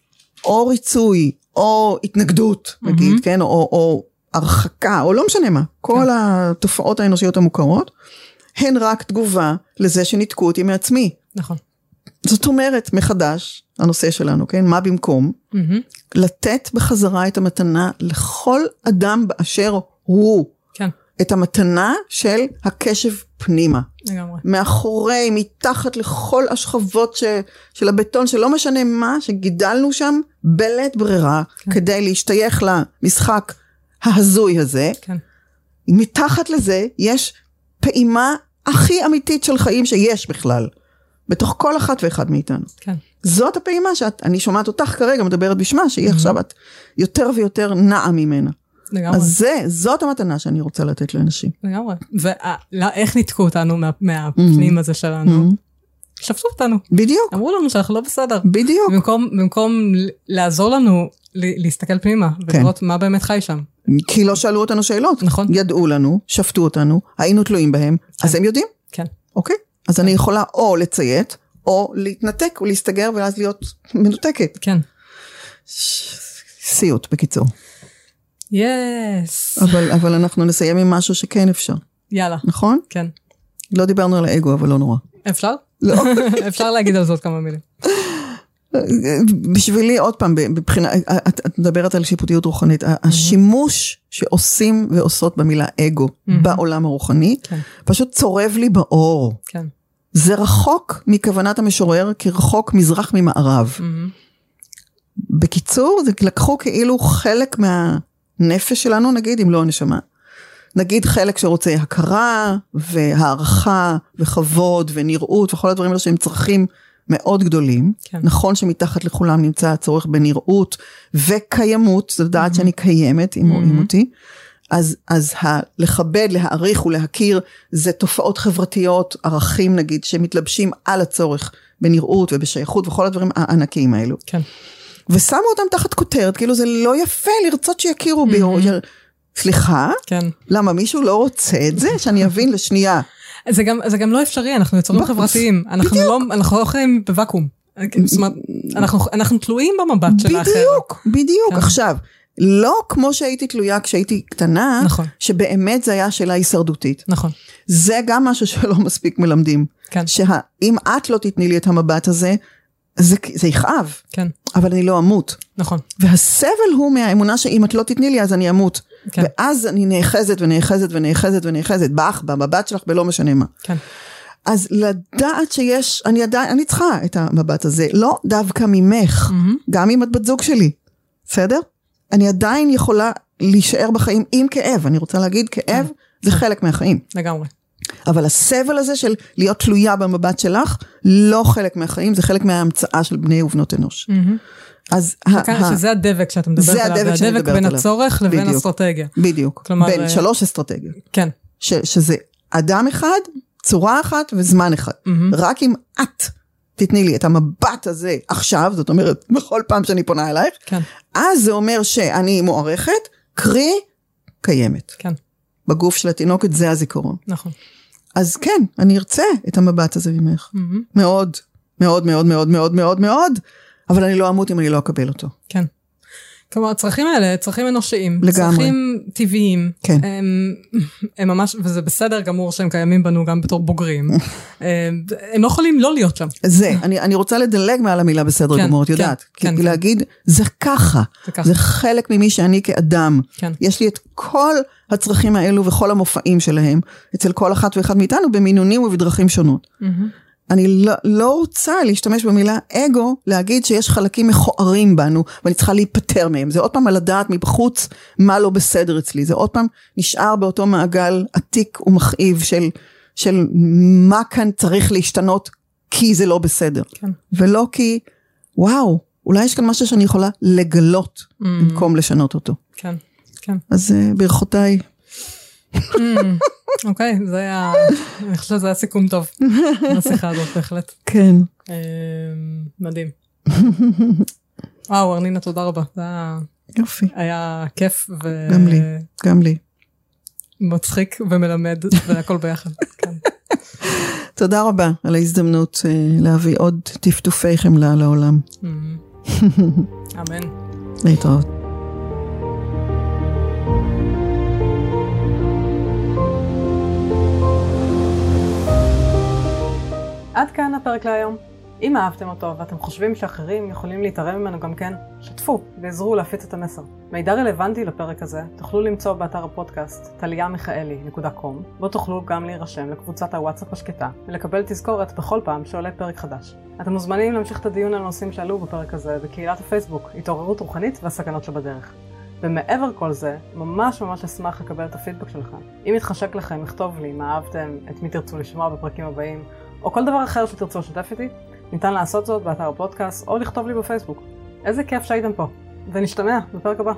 או ריצוי, או התנגדות, נגיד, mm-hmm. כן? או, או הרחקה, או לא משנה מה, כל כן. התופעות האנושיות המוכרות, הן רק תגובה לזה שניתקו אותי מעצמי. נכון. זאת אומרת, מחדש, הנושא שלנו, כן? מה במקום? Mm-hmm. לתת בחזרה את המתנה לכל אדם באשר הוא. כן. את המתנה של הקשב פנימה. לגמרי. מאחורי, מתחת לכל השכבות ש, של הבטון, שלא משנה מה, שגידלנו שם בלית ברירה, כן. כדי להשתייך למשחק ההזוי הזה. כן. מתחת לזה יש פעימה הכי אמיתית של חיים שיש בכלל. בתוך כל אחת ואחד מאיתנו. כן. זאת הפעימה שאני שומעת אותך כרגע מדברת בשמה, שהיא mm-hmm. עכשיו את יותר ויותר נעה ממנה. לגמרי. אז זה, זאת המתנה שאני רוצה לתת לאנשים. לגמרי. ואיך ניתקו אותנו מה, מהפנים mm-hmm. הזה שלנו? Mm-hmm. שפטו אותנו. בדיוק. אמרו לנו שאנחנו לא בסדר. בדיוק. במקום, במקום לעזור לנו להסתכל פנימה, כן. ולראות מה באמת חי שם. כי לא שאלו אותנו שאלות. נכון. ידעו לנו, שפטו אותנו, היינו תלויים בהם, כן. אז הם יודעים. כן. אוקיי? אז. אני יכולה או לציית, או להתנתק ולהסתגר ואז להיות מנותקת. כן. סיוט בקיצור. יס. אבל, אבל אנחנו נסיים עם משהו שכן אפשר. יאללה. נכון? כן. לא דיברנו על האגו, אבל לא נורא. אפשר? לא. אפשר להגיד על זאת כמה מילים. בשבילי, עוד פעם, מבחינה, את, את מדברת על שיפוטיות רוחנית, mm-hmm. השימוש שעושים ועושות במילה אגו mm-hmm. בעולם הרוחני, כן. פשוט צורב לי בעור. כן. זה רחוק מכוונת המשורר, כרחוק מזרח ממערב. Mm-hmm. בקיצור, זה לקחו כאילו חלק מהנפש שלנו, נגיד, אם לא הנשמה. נגיד חלק שרוצה הכרה והערכה וכבוד ונראות וכל הדברים האלה שהם צרכים מאוד גדולים. כן. נכון שמתחת לכולם נמצא הצורך בנראות וקיימות, זאת לדעת mm-hmm. שאני קיימת, אם רואים mm-hmm. אותי. אז, אז ה- לכבד, להעריך ולהכיר, זה תופעות חברתיות, ערכים נגיד, שמתלבשים על הצורך בנראות ובשייכות וכל הדברים הענקיים האלו. כן. ושמו אותם תחת כותרת, כאילו זה לא יפה לרצות שיכירו בי, או סליחה? כן. למה מישהו לא רוצה את זה? שאני אבין לשנייה. זה גם, זה גם לא אפשרי, אנחנו יצורים חברתיים. אנחנו לא, אנחנו לא חיים בוואקום. זאת אומרת, אנחנו, אנחנו תלויים במבט של האחר. בדיוק, בדיוק. כן. עכשיו, לא כמו שהייתי תלויה כשהייתי קטנה, נכון. שבאמת זה היה שאלה הישרדותית. נכון. זה גם משהו שלא מספיק מלמדים. כן. שאם את לא תתני לי את המבט הזה, זה, זה יכאב. כן. אבל אני לא אמות. נכון. והסבל הוא מהאמונה שאם את לא תתני לי אז אני אמות. כן. ואז אני נאחזת ונאחזת ונאחזת ונאחזת בך, במבט שלך, בלא משנה מה. כן. אז לדעת שיש, אני עדיין, אני צריכה את המבט הזה, לא דווקא ממך, mm-hmm. גם אם את בת זוג שלי, בסדר? אני עדיין יכולה להישאר בחיים עם כאב, אני רוצה להגיד, כאב כן. זה. חלק מהחיים. לגמרי. אבל הסבל הזה של להיות תלויה במבט שלך, לא חלק מהחיים, זה חלק מההמצאה של בני ובנות אנוש. Mm-hmm. אז שזה הדבק שאת מדברת עליו, זה הדבק, הדבק בין עליו. הצורך לבין אסטרטגיה. בדיוק, כלומר, בין uh... שלוש אסטרטגיות. כן. שזה אדם אחד, צורה אחת וזמן אחד. רק אם את תתני לי את המבט הזה עכשיו, זאת אומרת, בכל פעם שאני פונה אלייך, כן. אז זה אומר שאני מוערכת, קרי, קיימת. כן. בגוף של התינוקת זה הזיכרון. נכון. אז כן, אני ארצה את המבט הזה ממך. Mm-hmm. מאוד, מאוד, מאוד, מאוד, מאוד, מאוד, מאוד, אבל אני לא אמות אם אני לא אקבל אותו. כן. כלומר, הצרכים האלה, צרכים אנושיים, לגמרי. צרכים טבעיים, כן. הם, הם ממש, וזה בסדר גמור שהם קיימים בנו גם בתור בוגרים, הם, הם לא יכולים לא להיות שם. זה, אני, אני רוצה לדלג מעל המילה בסדר כן, גמור, את יודעת, כן, כי כן, להגיד, כן. זה ככה, זה ככה, זה חלק ממי שאני כאדם, כן. יש לי את כל הצרכים האלו וכל המופעים שלהם, אצל כל אחת ואחד מאיתנו במינונים ובדרכים שונות. Mm-hmm. אני לא, לא רוצה להשתמש במילה אגו, להגיד שיש חלקים מכוערים בנו ואני צריכה להיפטר מהם. זה עוד פעם על הדעת מבחוץ מה לא בסדר אצלי. זה עוד פעם נשאר באותו מעגל עתיק ומכאיב של, של מה כאן צריך להשתנות כי זה לא בסדר. כן. ולא כי, וואו, אולי יש כאן משהו שאני יכולה לגלות mm. במקום לשנות אותו. כן, כן. אז uh, ברכותיי. אוקיי, זה היה, אני חושבת שזה היה סיכום טוב לשיחה הזאת בהחלט. כן. אמ, מדהים. וואו, ארנינה, תודה רבה. זה היה... יופי. היה כיף ו... גם לי, גם לי. מצחיק ומלמד והכל ביחד. כן. תודה רבה על ההזדמנות אה, להביא עוד טפטופי חמלה לעולם. אמן. להתראות. עד כאן הפרק להיום. אם אהבתם אותו ואתם חושבים שאחרים יכולים להתערב ממנו גם כן, שתפו ועזרו להפיץ את המסר. מידע רלוונטי לפרק הזה תוכלו למצוא באתר הפודקאסט טליאמיכאלי.com, בו תוכלו גם להירשם לקבוצת הוואטסאפ השקטה ולקבל תזכורת בכל פעם שעולה פרק חדש. אתם מוזמנים להמשיך את הדיון על הנושאים שעלו בפרק הזה בקהילת הפייסבוק התעוררות רוחנית והסכנות שבדרך. ומעבר כל זה, ממש ממש אשמח לקבל את הפידבק שלכם. אם יתחשק לכם, לכתוב לי מה אהבתם, את מי תרצו לשמוע בפרקים הבאים, או כל דבר אחר שתרצו לשתף איתי, ניתן לעשות זאת באתר הפודקאסט או לכתוב לי בפייסבוק. איזה כיף שהייתם פה, ונשתמע בפרק הבא.